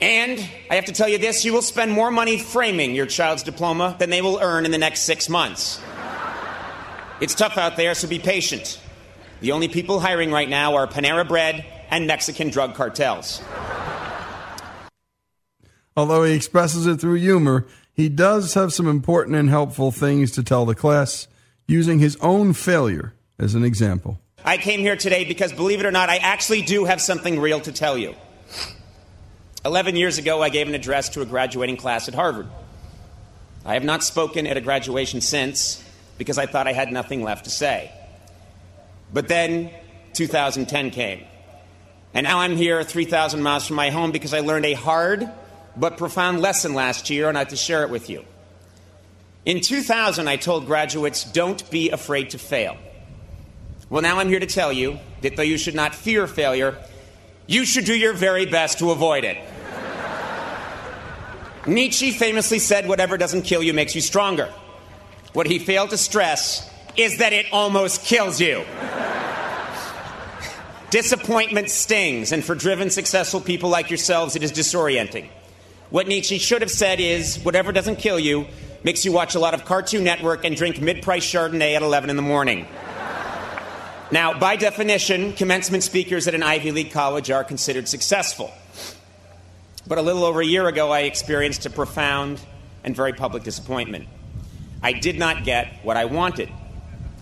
And I have to tell you this you will spend more money framing your child's diploma than they will earn in the next six months. It's tough out there, so be patient. The only people hiring right now are Panera Bread and Mexican drug cartels. Although he expresses it through humor, he does have some important and helpful things to tell the class, using his own failure as an example. I came here today because, believe it or not, I actually do have something real to tell you. Eleven years ago, I gave an address to a graduating class at Harvard. I have not spoken at a graduation since because I thought I had nothing left to say. But then 2010 came. And now I'm here 3,000 miles from my home because I learned a hard but profound lesson last year, and I have to share it with you. In 2000, I told graduates, don't be afraid to fail. Well, now I'm here to tell you that though you should not fear failure, you should do your very best to avoid it. Nietzsche famously said, whatever doesn't kill you makes you stronger. What he failed to stress is that it almost kills you. Disappointment stings, and for driven, successful people like yourselves, it is disorienting. What Nietzsche should have said is whatever doesn't kill you makes you watch a lot of Cartoon Network and drink mid price Chardonnay at 11 in the morning. Now, by definition, commencement speakers at an Ivy League college are considered successful. But a little over a year ago, I experienced a profound and very public disappointment. I did not get what I wanted,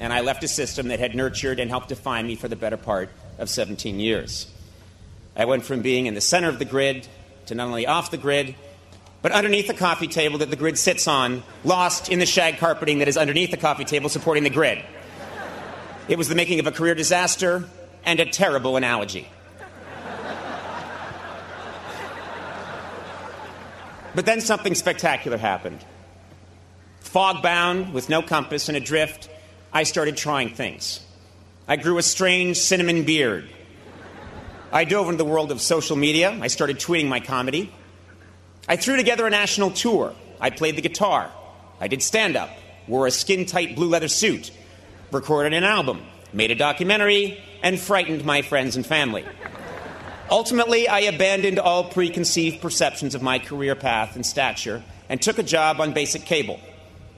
and I left a system that had nurtured and helped define me for the better part of 17 years. I went from being in the center of the grid to not only off the grid, but underneath the coffee table that the grid sits on, lost in the shag carpeting that is underneath the coffee table supporting the grid. It was the making of a career disaster and a terrible analogy. But then something spectacular happened. Fog bound, with no compass and adrift, I started trying things. I grew a strange cinnamon beard. I dove into the world of social media. I started tweeting my comedy. I threw together a national tour. I played the guitar. I did stand up, wore a skin tight blue leather suit, recorded an album, made a documentary, and frightened my friends and family. Ultimately, I abandoned all preconceived perceptions of my career path and stature and took a job on basic cable,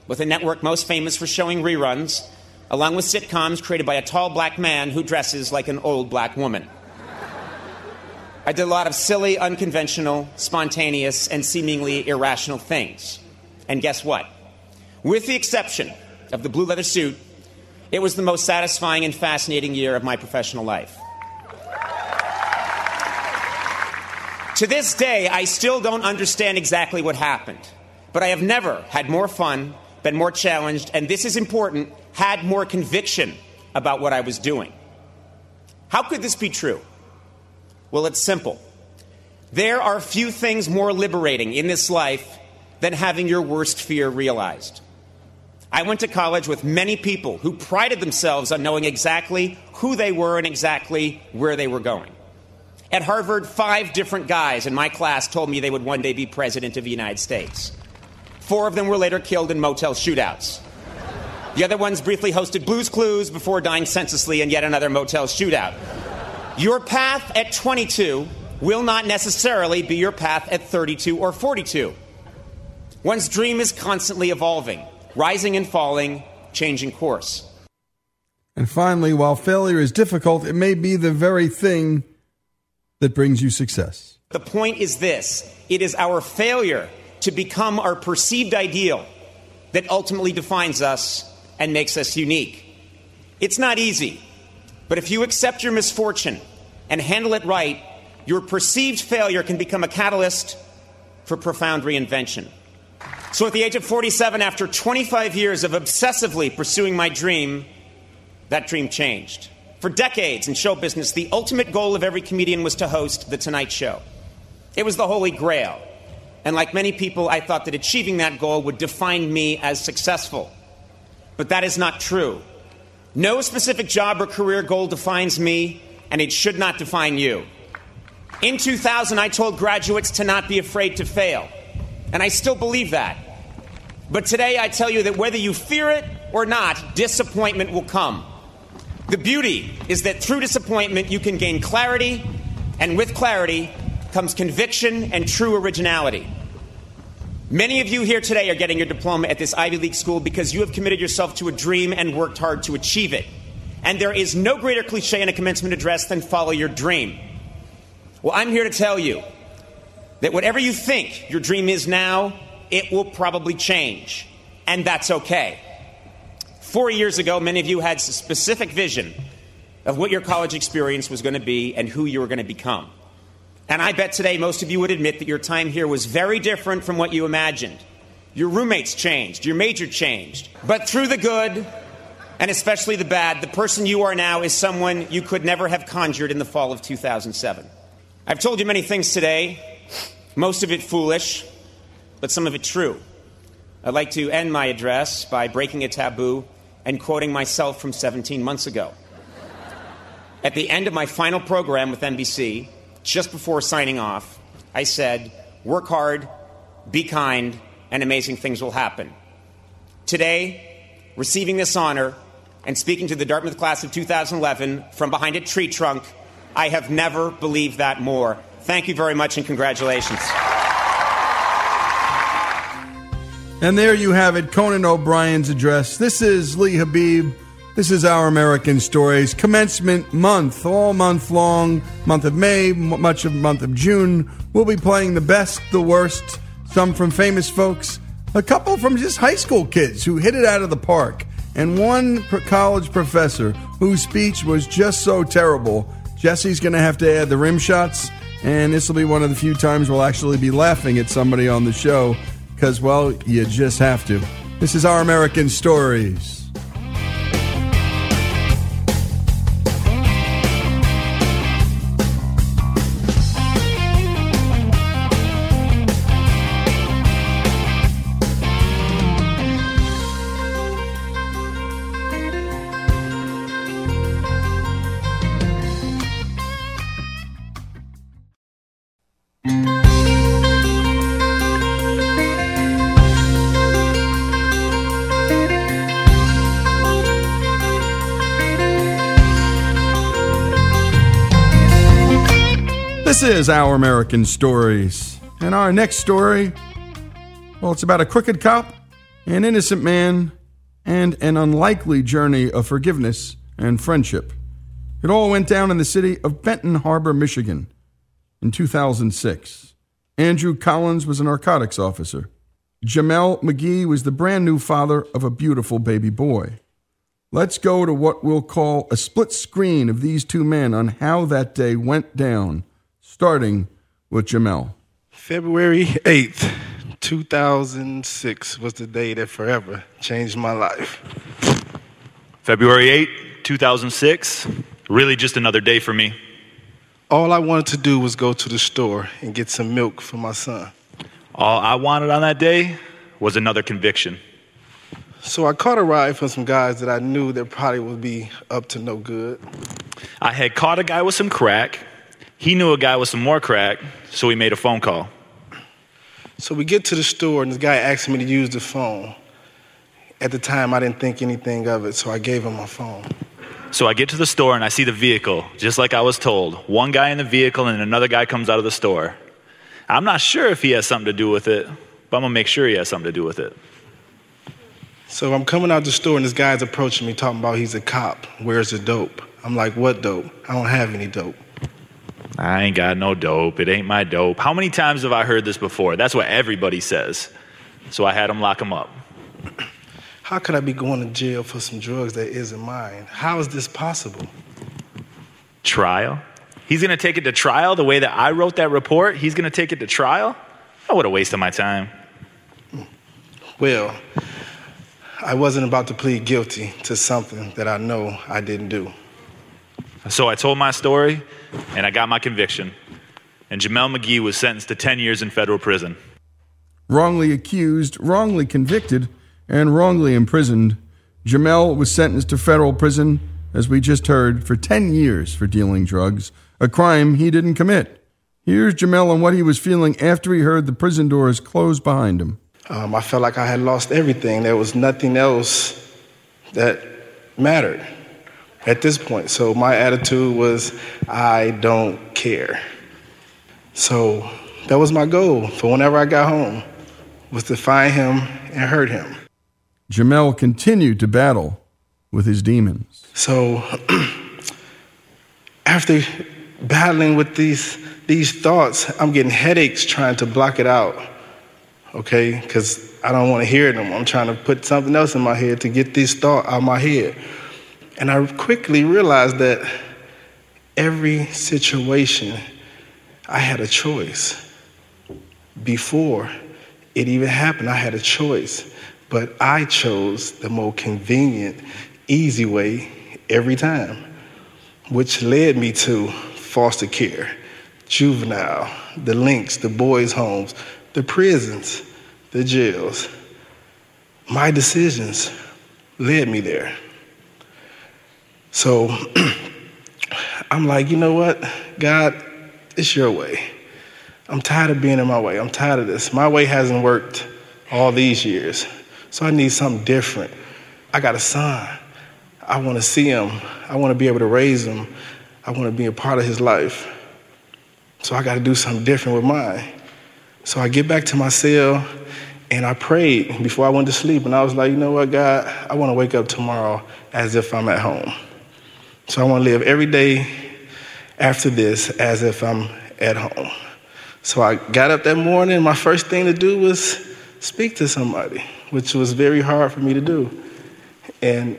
with a network most famous for showing reruns, along with sitcoms created by a tall black man who dresses like an old black woman. I did a lot of silly, unconventional, spontaneous, and seemingly irrational things. And guess what? With the exception of the blue leather suit, it was the most satisfying and fascinating year of my professional life. To this day, I still don't understand exactly what happened, but I have never had more fun, been more challenged, and this is important, had more conviction about what I was doing. How could this be true? Well, it's simple. There are few things more liberating in this life than having your worst fear realized. I went to college with many people who prided themselves on knowing exactly who they were and exactly where they were going. At Harvard, five different guys in my class told me they would one day be president of the United States. Four of them were later killed in motel shootouts. The other ones briefly hosted Blues Clues before dying senselessly in yet another motel shootout. Your path at 22 will not necessarily be your path at 32 or 42. One's dream is constantly evolving rising and falling, changing course. And finally, while failure is difficult, it may be the very thing that brings you success. The point is this it is our failure to become our perceived ideal that ultimately defines us and makes us unique. It's not easy, but if you accept your misfortune and handle it right, your perceived failure can become a catalyst for profound reinvention. So, at the age of 47, after 25 years of obsessively pursuing my dream, that dream changed. For decades in show business, the ultimate goal of every comedian was to host The Tonight Show. It was the holy grail. And like many people, I thought that achieving that goal would define me as successful. But that is not true. No specific job or career goal defines me, and it should not define you. In 2000, I told graduates to not be afraid to fail. And I still believe that. But today I tell you that whether you fear it or not, disappointment will come. The beauty is that through disappointment, you can gain clarity, and with clarity comes conviction and true originality. Many of you here today are getting your diploma at this Ivy League school because you have committed yourself to a dream and worked hard to achieve it. And there is no greater cliche in a commencement address than follow your dream. Well, I'm here to tell you that whatever you think your dream is now, it will probably change, and that's okay. Four years ago, many of you had a specific vision of what your college experience was going to be and who you were going to become. And I bet today most of you would admit that your time here was very different from what you imagined. Your roommates changed, your major changed. But through the good, and especially the bad, the person you are now is someone you could never have conjured in the fall of 2007. I've told you many things today, most of it foolish, but some of it true. I'd like to end my address by breaking a taboo and quoting myself from 17 months ago. At the end of my final program with NBC, just before signing off, I said, Work hard, be kind, and amazing things will happen. Today, receiving this honor and speaking to the Dartmouth class of 2011 from behind a tree trunk, I have never believed that more. Thank you very much and congratulations. And there you have it, Conan O'Brien's address. This is Lee Habib. This is Our American Stories. Commencement month, all month long, month of May, much of month of June. We'll be playing the best, the worst, some from famous folks, a couple from just high school kids who hit it out of the park, and one college professor whose speech was just so terrible. Jesse's going to have to add the rim shots, and this will be one of the few times we'll actually be laughing at somebody on the show because, well, you just have to. This is Our American Stories. Is Our American Stories. And our next story, well, it's about a crooked cop an innocent man, and an unlikely journey of forgiveness and friendship. It all went down in the city of Benton Harbor, Michigan in 2006. Andrew Collins was a narcotics officer. Jamel McGee was the brand new father of a beautiful baby boy. Let's go to what we'll call a split screen of these two men on how that day went down, starting with Jamel. February 8th, 2006 was the day that forever changed my life. February 8, 2006, really just another day for me. All I wanted to do was go to the store and get some milk for my son. All I wanted on that day was another conviction. So I caught a ride from some guys that I knew that probably would be up to no good. I had caught a guy with some crack. He knew a guy with some more crack, so he made a phone call. So we get to the store, and this guy asked me to use the phone. At the time, I didn't think anything of it, so I gave him my phone. So I get to the store and I see the vehicle, just like I was told. One guy in the vehicle and another guy comes out of the store. I'm not sure if he has something to do with it, but I'm gonna make sure he has something to do with it. So I'm coming out the store and this guy's approaching me talking about he's a cop. Where's the dope? I'm like, what dope? I don't have any dope. I ain't got no dope. It ain't my dope. How many times have I heard this before? That's what everybody says. So I had him lock him up. How could I be going to jail for some drugs that isn't mine? How is this possible? Trial? He's gonna take it to trial the way that I wrote that report? He's gonna take it to trial? Oh, what a waste of my time. Well, I wasn't about to plead guilty to something that I know I didn't do. So I told my story and I got my conviction. And Jamel McGee was sentenced to 10 years in federal prison. Wrongly accused, wrongly convicted, and wrongly imprisoned, Jamel was sentenced to federal prison, as we just heard, for 10 years for dealing drugs, a crime he didn't commit. Here's Jamel on what he was feeling after he heard the prison doors close behind him. Um, I felt like I had lost everything. There was nothing else that mattered at this point. So my attitude was, I don't care. So that was my goal for whenever I got home, was to find him and hurt him. Jamel continued to battle with his demons. So after battling with these these thoughts, I'm getting headaches trying to block it out. Okay? Because I don't want to hear them. I'm trying to put something else in my head to get this thought out of my head. And I quickly realized that every situation, I had a choice. Before it even happened, I had a choice. But I chose the more convenient, easy way every time, which led me to foster care, juvenile, the links, the boys' homes, the prisons, the jails. My decisions led me there. So I'm like, you know what, God, it's your way. I'm tired of being in my way. I'm tired of this. My way hasn't worked all these years. So I need something different. I got a son. I want to see him. I want to be able to raise him. I want to be a part of his life. So I got to do something different with mine. So I get back to my cell and I prayed before I went to sleep. And I was like, you know what, God, I want to wake up tomorrow as if I'm at home. So I want to live every day after this as if I'm at home. So I got up that morning. My first thing to do was speak to somebody, which was very hard for me to do. And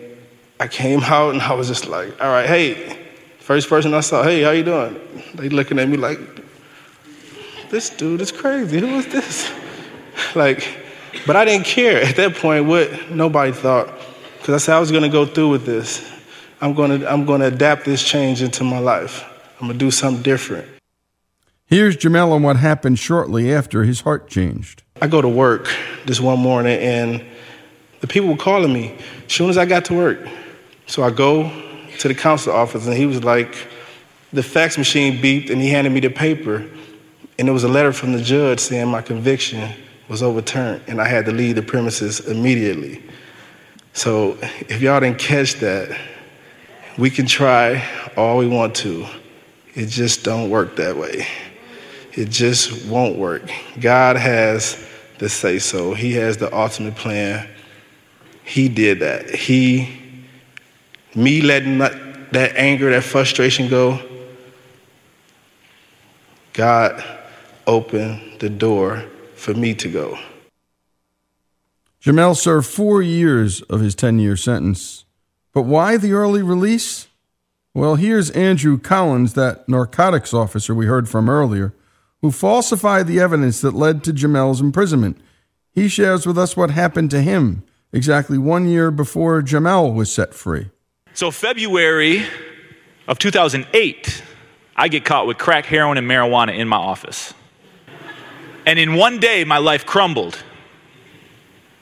I came out and I was just like, all right, hey, first person I saw, hey, how you doing? They looking at me like, this dude is crazy. Who is this? Like, but I didn't care at that point what nobody thought, because I said I was going to go through with this. I'm going to I'm going to adapt this change into my life. I'm going to do something different. Here's Jamel on what happened shortly after his heart changed. I go to work this one morning and the people were calling me as soon as I got to work. So I go to the council office and he was like, the fax machine beeped and he handed me the paper and it was a letter from the judge saying my conviction was overturned and I had to leave the premises immediately. So if y'all didn't catch that, we can try all we want to. It just don't work that way. It just won't work. God has the say so. He has the ultimate plan He did that. He, me letting that, that anger, that frustration go, God opened the door for me to go. Jamel served four years of his 10 year sentence. But why the early release? Well, here's Andrew Collins, that narcotics officer we heard from earlier, who falsified the evidence that led to Jamel's imprisonment. He shares with us what happened to him exactly one year before Jamel was set free. So, February of 2008, I get caught with crack, heroin, and marijuana in my office. And in one day, my life crumbled.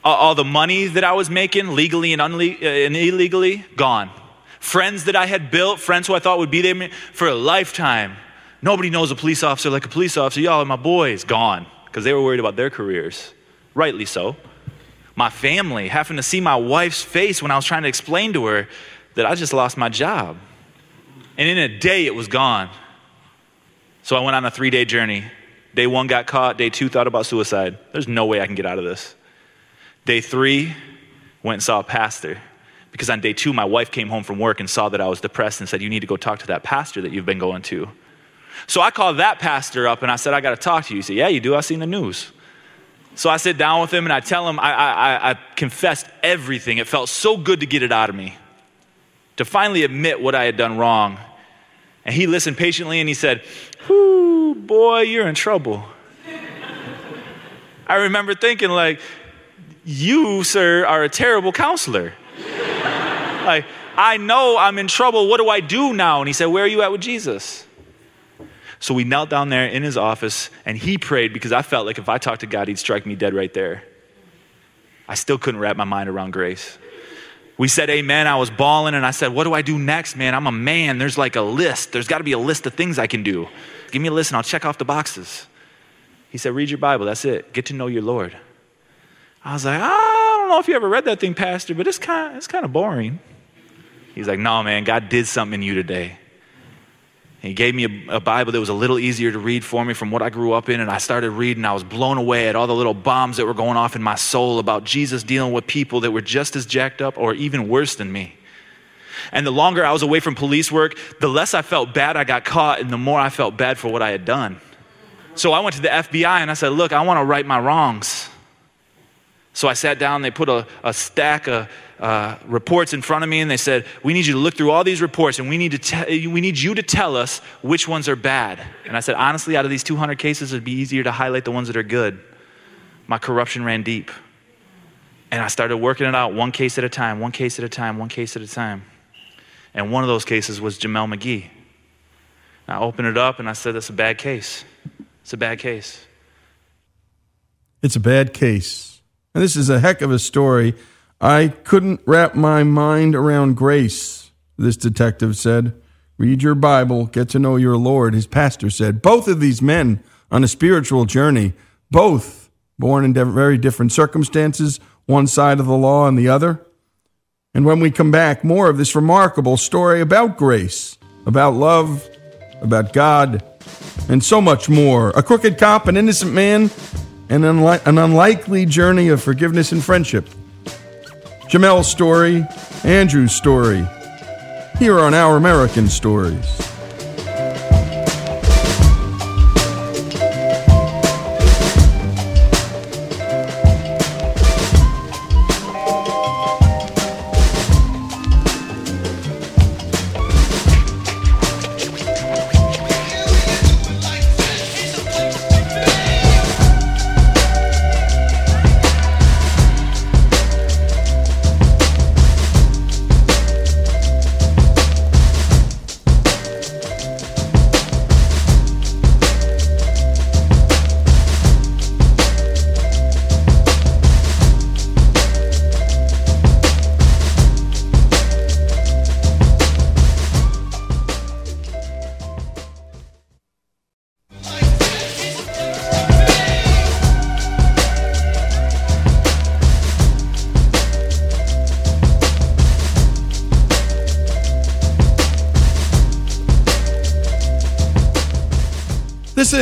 All the money that I was making, legally and, unle- uh, and illegally, gone. Friends that I had built, friends who I thought would be there for a lifetime. Nobody knows a police officer like a police officer. Y'all are my boys, gone. Because they were worried about their careers. Rightly so. My family, having to see my wife's face when I was trying to explain to her that I just lost my job. And in a day, it was gone. So I went on a three day journey. Day one got caught. Day two thought about suicide. There's no way I can get out of this. Day three, went and saw a pastor. Because on day two, my wife came home from work and saw that I was depressed and said, You need to go talk to that pastor that you've been going to. So I called that pastor up and I said, I got to talk to you. He said, Yeah, you do. I've seen the news. So I sit down with him and I tell him, I, I, I confessed everything. It felt so good to get it out of me, to finally admit what I had done wrong. And he listened patiently and he said, Whoo, boy, you're in trouble. I remember thinking, like, you, sir, are a terrible counselor. like, I know I'm in trouble. What do I do now? And he said, Where are you at with Jesus? So we knelt down there in his office and he prayed because I felt like if I talked to God, he'd strike me dead right there. I still couldn't wrap my mind around grace. We said amen. I was bawling and I said, What do I do next, man? I'm a man. There's like a list. There's got to be a list of things I can do. Give me a list and I'll check off the boxes. He said, Read your Bible. That's it. Get to know your Lord. I was like, ah, I don't know if you ever read that thing, Pastor, but it's kind of, it's kind of boring. He's like, No, man, God did something in you today. He gave me a, a, Bible that was a little easier to read for me from what I grew up in, and I started reading. I was blown away at all the little bombs that were going off in my soul about Jesus dealing with people that were just as jacked up or even worse than me. And the longer I was away from police work, the less I felt bad I got caught, and the more I felt bad for what I had done. So I went to the FBI and I said, Look, I want to right my wrongs. So I sat down, they put a, a stack of uh, reports in front of me, and they said, We need you to look through all these reports, and we need, to te- we need you to tell us which ones are bad. And I said, Honestly, out of these 200 cases, it'd be easier to highlight the ones that are good. My corruption ran deep. And I started working it out one case at a time, one case at a time, one case at a time. And one of those cases was Jamel McGee. I opened it up and I said, That's a bad case. It's a bad case. It's a bad case. And this is a heck of a story. I couldn't wrap my mind around grace, this detective said. Read your Bible, get to know your Lord, his pastor said. Both of these men on a spiritual journey, both born in very different circumstances, one side of the law and the other. And when we come back, more of this remarkable story about grace, about love, about God, and so much more. A crooked cop, an innocent man, and unli- an unlikely journey of forgiveness and friendship. Jamel's story, Andrew's story, here on Our American Stories.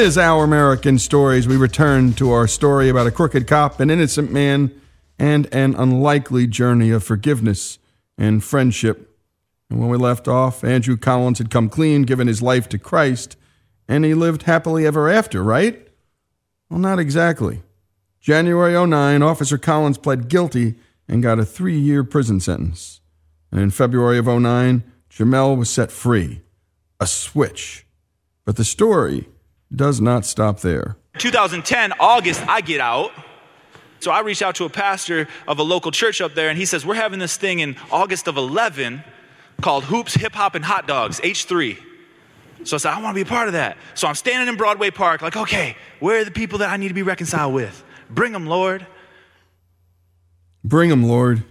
Is Our American Stories. We return to our story about a crooked cop, an innocent man, and an unlikely journey of forgiveness and friendship. And when we left off, Andrew Collins had come clean, given his life to Christ, and he lived happily ever after, right? Well, not exactly. January 09, Officer Collins pled guilty and got a three year prison sentence. And in February of 09, Jamel was set free. A switch. But the story does not stop there. 2010, August, I get out. So I reach out to a pastor of a local church up there, and he says, We're having this thing in August of 11 called Hoops, Hip Hop, and Hot Dogs, H3. So I said, I want to be a part of that. So I'm standing in Broadway Park, like, okay, where are the people that I need to be reconciled with? Bring them, Lord. Bring them, Lord.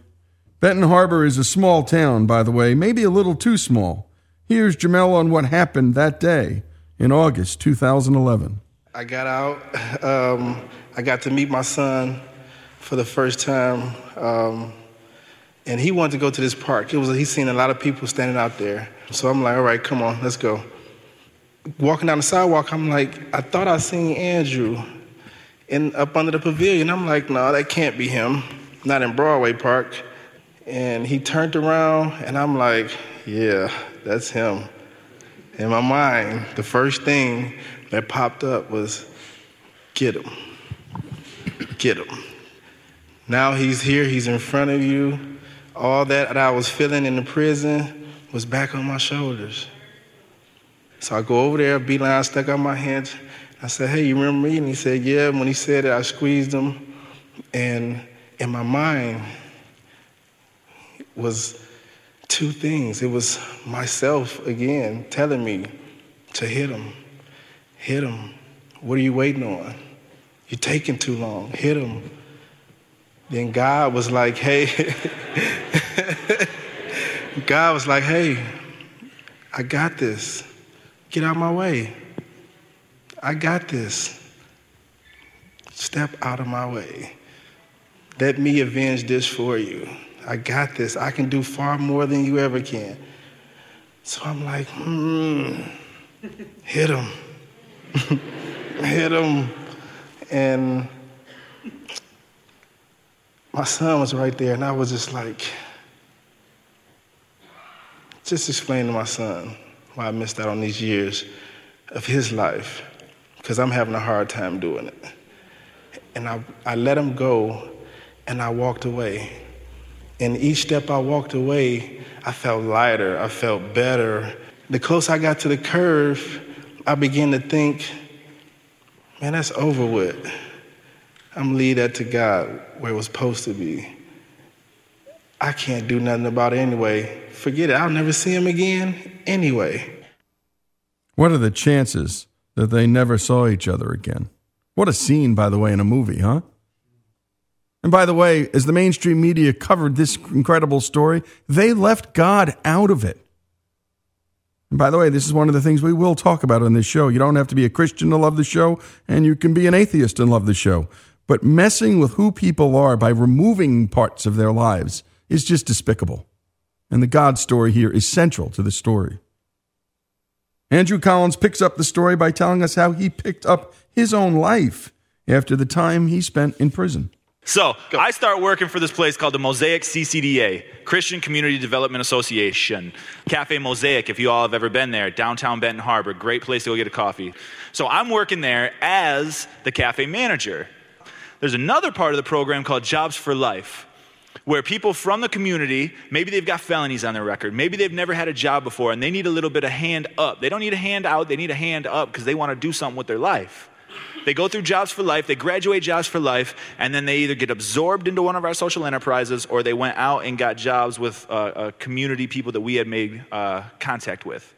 Benton Harbor is a small town, by the way, maybe a little too small. Here's Jamel on what happened that day in August 2011. I got out. Um, I got to meet my son for the first time. Um, and he wanted to go to this park. It was he's seen a lot of people standing out there. So I'm like, all right, come on, let's go. Walking down the sidewalk, I'm like, I thought I seen Andrew in up under the pavilion. I'm like, no, that can't be him. Not in Broadway Park. And he turned around, and I'm like, yeah, that's him. In my mind, the first thing that popped up was, get him. Get him. Now he's here, he's in front of you. All that, I was feeling in the prison was back on my shoulders. So I go over there, beeline I stuck out my hands. I said, hey, you remember me? And he said, yeah. When he said it, I squeezed him. And in my mind was two things. It was myself again telling me to hit him. Hit him. What are you waiting on? You're taking too long. Hit him. Then God was like, hey, God was like, hey, I got this. Get out my way. I got this. Step out of my way. Let me avenge this for you. I got this. I can do far more than you ever can. So I'm like, hmm, hit him. hit him. And my son was right there, and I was just like, just explain to my son why I missed out on these years of his life, because I'm having a hard time doing it. And I, I let him go, and I walked away. And each step I walked away, I felt lighter, I felt better. The closer I got to the curve, I began to think, man, that's over with. I'm leave that to God where it was supposed to be. I can't do nothing about it anyway. Forget it. I'll never see him again anyway. What are the chances that they never saw each other again? What a scene, by the way, in a movie, huh? And by the way, as the mainstream media covered this incredible story, they left God out of it. And by the way, this is one of the things we will talk about on this show. You don't have to be a Christian to love the show, and you can be an atheist and love the show. But messing with who people are by removing parts of their lives is just despicable. And the God story here is central to the story. Andrew Collins picks up the story by telling us how he picked up his own life after the time he spent in prison. So I start working for this place called the Mosaic CCDA, Christian Community Development Association. Cafe Mosaic, if you all have ever been there, downtown Benton Harbor, great place to go get a coffee. So I'm working there as the cafe manager. There's another part of the program called Jobs for Life, where people from the community, maybe they've got felonies on their record, maybe they've never had a job before, and they need a little bit of hand up. They don't need a hand out, they need a hand up because they want to do something with their life. They go through Jobs for Life, they graduate Jobs for Life, and then they either get absorbed into one of our social enterprises or they went out and got jobs with uh, uh, community people that we had made uh, contact with.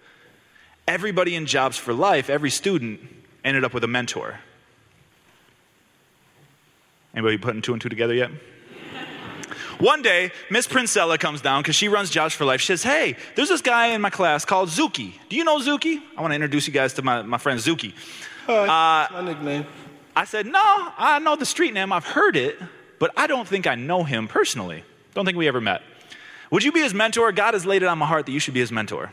Everybody in Jobs for Life, every student, ended up with a mentor. Anybody putting two and two together yet? One day, Miss Princella comes down because she runs Jobs for Life. She says, Hey, there's this guy in my class called Zuki. Do you know Zuki? I want to introduce you guys to my, my friend Zuki. Uh, my nickname. I said, No, I know the street name. I've heard it, but I don't think I know him personally. Don't think we ever met. Would you be his mentor? God has laid it on my heart that you should be his mentor.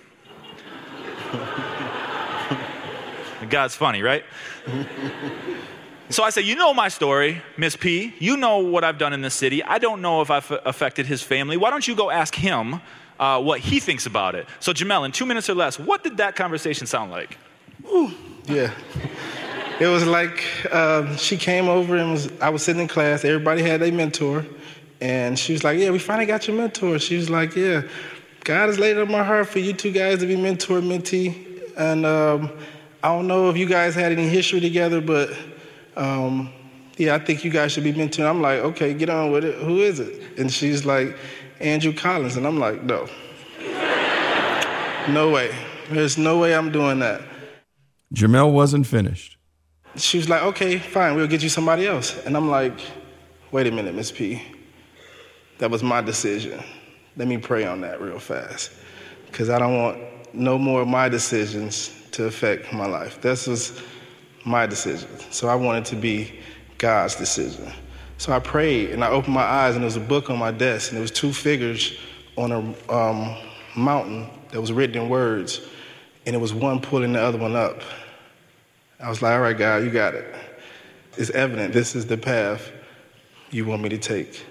God's funny, right? So I said, You know my story, Miss P. You know what I've done in this city. I don't know if I've affected his family. Why don't you go ask him uh, what he thinks about it? So, Jamel, in two minutes or less, what did that conversation sound like? Ooh, yeah. It was like um, she came over and was, I was sitting in class. Everybody had their mentor. And she was like, Yeah, we finally got your mentor. She was like, Yeah, God has laid it on my heart for you two guys to be mentor, mentee. And um, I don't know if you guys had any history together, but um, yeah, I think you guys should be mentoring. I'm like, okay, get on with it. Who is it? And she's like, Andrew Collins. And I'm like, no. no way. There's no way I'm doing that. Jamel wasn't finished. She was like, okay, fine, we'll get you somebody else. And I'm like, wait a minute, Miss P. That was my decision. Let me pray on that real fast. Because I don't want no more of my decisions to affect my life. This was my decision. So I wanted to be God's decision. So I prayed and I opened my eyes and there was a book on my desk and there was two figures on a um, mountain that was written in words and it was one pulling the other one up. I was like, all right, God, you got it. It's evident this is the path you want me to take.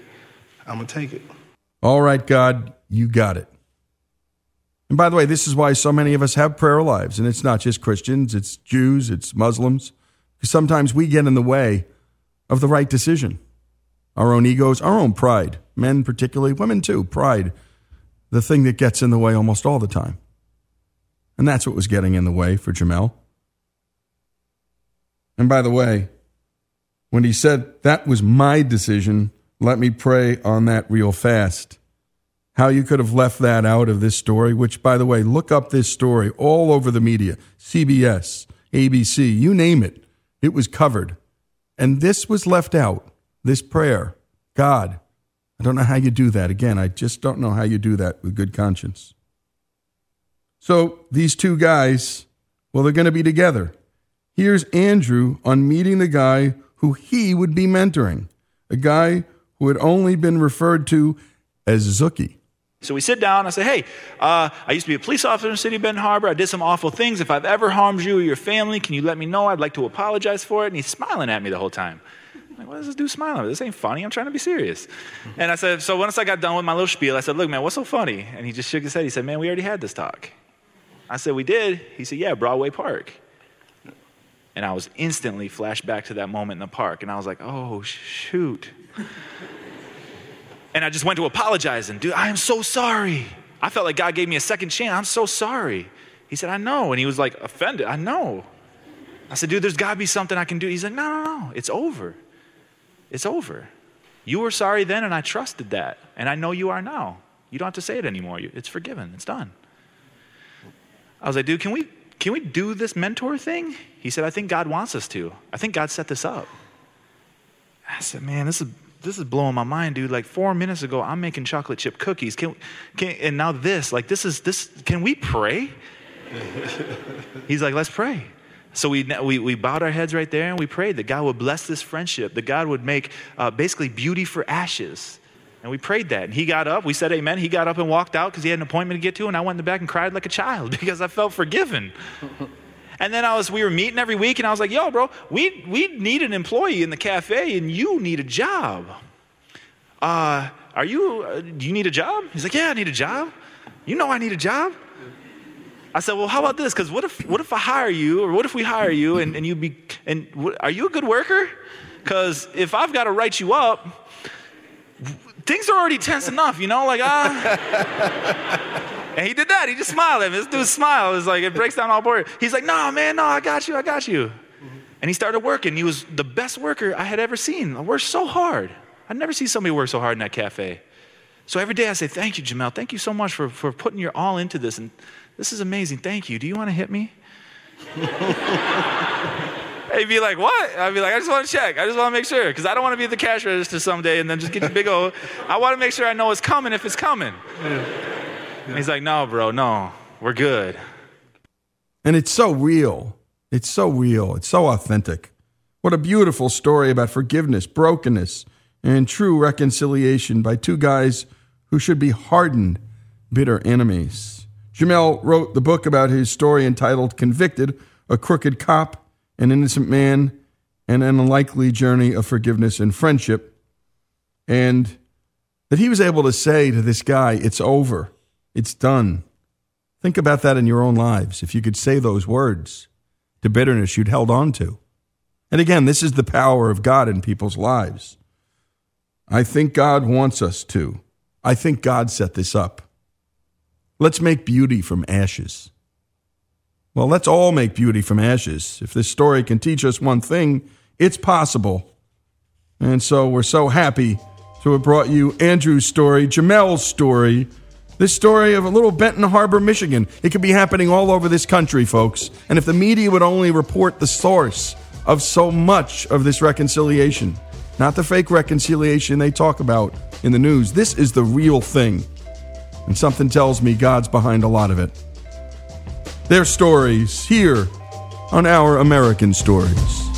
I'm going to take it. All right, God, you got it. And by the way, this is why so many of us have prayer lives. And it's not just Christians, it's Jews, it's Muslims. Because sometimes we get in the way of the right decision. Our own egos, our own pride, men particularly, women too, pride, the thing that gets in the way almost all the time. And that's what was getting in the way for Jamel. And by the way, when he said, That was my decision, let me pray on that real fast how you could have left that out of this story, which, by the way, look up this story all over the media CBS, ABC, you name it. It was covered. And this was left out this prayer. God, I don't know how you do that. Again, I just don't know how you do that with good conscience. So these two guys, well, they're going to be together. Here's Andrew on meeting the guy who he would be mentoring, a guy who had only been referred to as Zookie. So we sit down. I say, hey, uh, I used to be a police officer in the city of Benton Harbor. I did some awful things. If I've ever harmed you or your family, can you let me know? I'd like to apologize for it. And he's smiling at me the whole time. I'm like, what is this dude smiling? This ain't funny. I'm trying to be serious. And I said, so once I got done with my little spiel, I said, look, man, what's so funny? And he just shook his head. He said, man, we already had this talk. I said, we did? He said, yeah, Broadway Park. And I was instantly flashed back to that moment in the park. And I was like, oh, shoot. And I just went to apologize and, dude, I am so sorry. I felt like God gave me a second chance. I'm so sorry. He said, I know. And he was like offended. I know. I said, dude, there's got to be something I can do. He's like, no, no, no. It's over. It's over. You were sorry then, and I trusted that. And I know you are now. You don't have to say it anymore. It's forgiven. It's done. I was like, dude, can we, can we do this mentor thing? He said, I think God wants us to. I think God set this up. I said, man, this is this is blowing my mind, dude. Like four minutes ago, I'm making chocolate chip cookies. Can, can, and now this, like this is this. Can we pray? He's like, let's pray. So we, we, we bowed our heads right there and we prayed that God would bless this friendship, that God would make uh, basically beauty for ashes. And we prayed that. And he got up, we said amen. He got up and walked out because he had an appointment to get to. And I went in the back and cried like a child because I felt forgiven. And then I was, we were meeting every week, and I was like, yo, bro, we, we need an employee in the cafe, and you need a job. Uh, are you, uh, do you need a job? He's like, yeah, I need a job. You know I need a job. I said, well, how about this? Because what if, what if I hire you, or what if we hire you, and, and you be, and what, are you a good worker? Because if I've got to write you up, things are already tense enough, you know, like, ah. And he did that. He just smiled at me. This dude smiled. It's like, it breaks down all board. He's like, no, man, no, I got you, I got you. And he started working. He was the best worker I had ever seen. I worked so hard. I'd never seen somebody work so hard in that cafe. So every day I say, thank you, Jamel. Thank you so much for, for putting your all into this. And this is amazing. Thank you. Do you want to hit me? He'd be like, what? I'd be like, I just want to check. I just want to make sure. Because I don't want to be at the cash register someday and then just get the big old. I want to make sure I know it's coming if it's coming. Yeah. Yeah. He's like, no, bro, no, we're good. And it's so real. It's so real. It's so authentic. What a beautiful story about forgiveness, brokenness, and true reconciliation by two guys who should be hardened, bitter enemies. Jamel wrote the book about his story entitled Convicted A Crooked Cop, an Innocent Man, and an unlikely journey of forgiveness and friendship. And that he was able to say to this guy, It's over, it's done. Think about that in your own lives. If you could say those words to bitterness you'd held on to. And again, this is the power of God in people's lives. I think God wants us to. I think God set this up. Let's make beauty from ashes. Well, let's all make beauty from ashes. If this story can teach us one thing, it's possible. And so we're so happy to have brought you Andrew's story, Jamel's story, this story of a little Benton Harbor, Michigan. It could be happening all over this country, folks. And if the media would only report the source of so much of this reconciliation, not the fake reconciliation they talk about in the news, this is the real thing. And something tells me God's behind a lot of it. Their stories here on Our American Stories.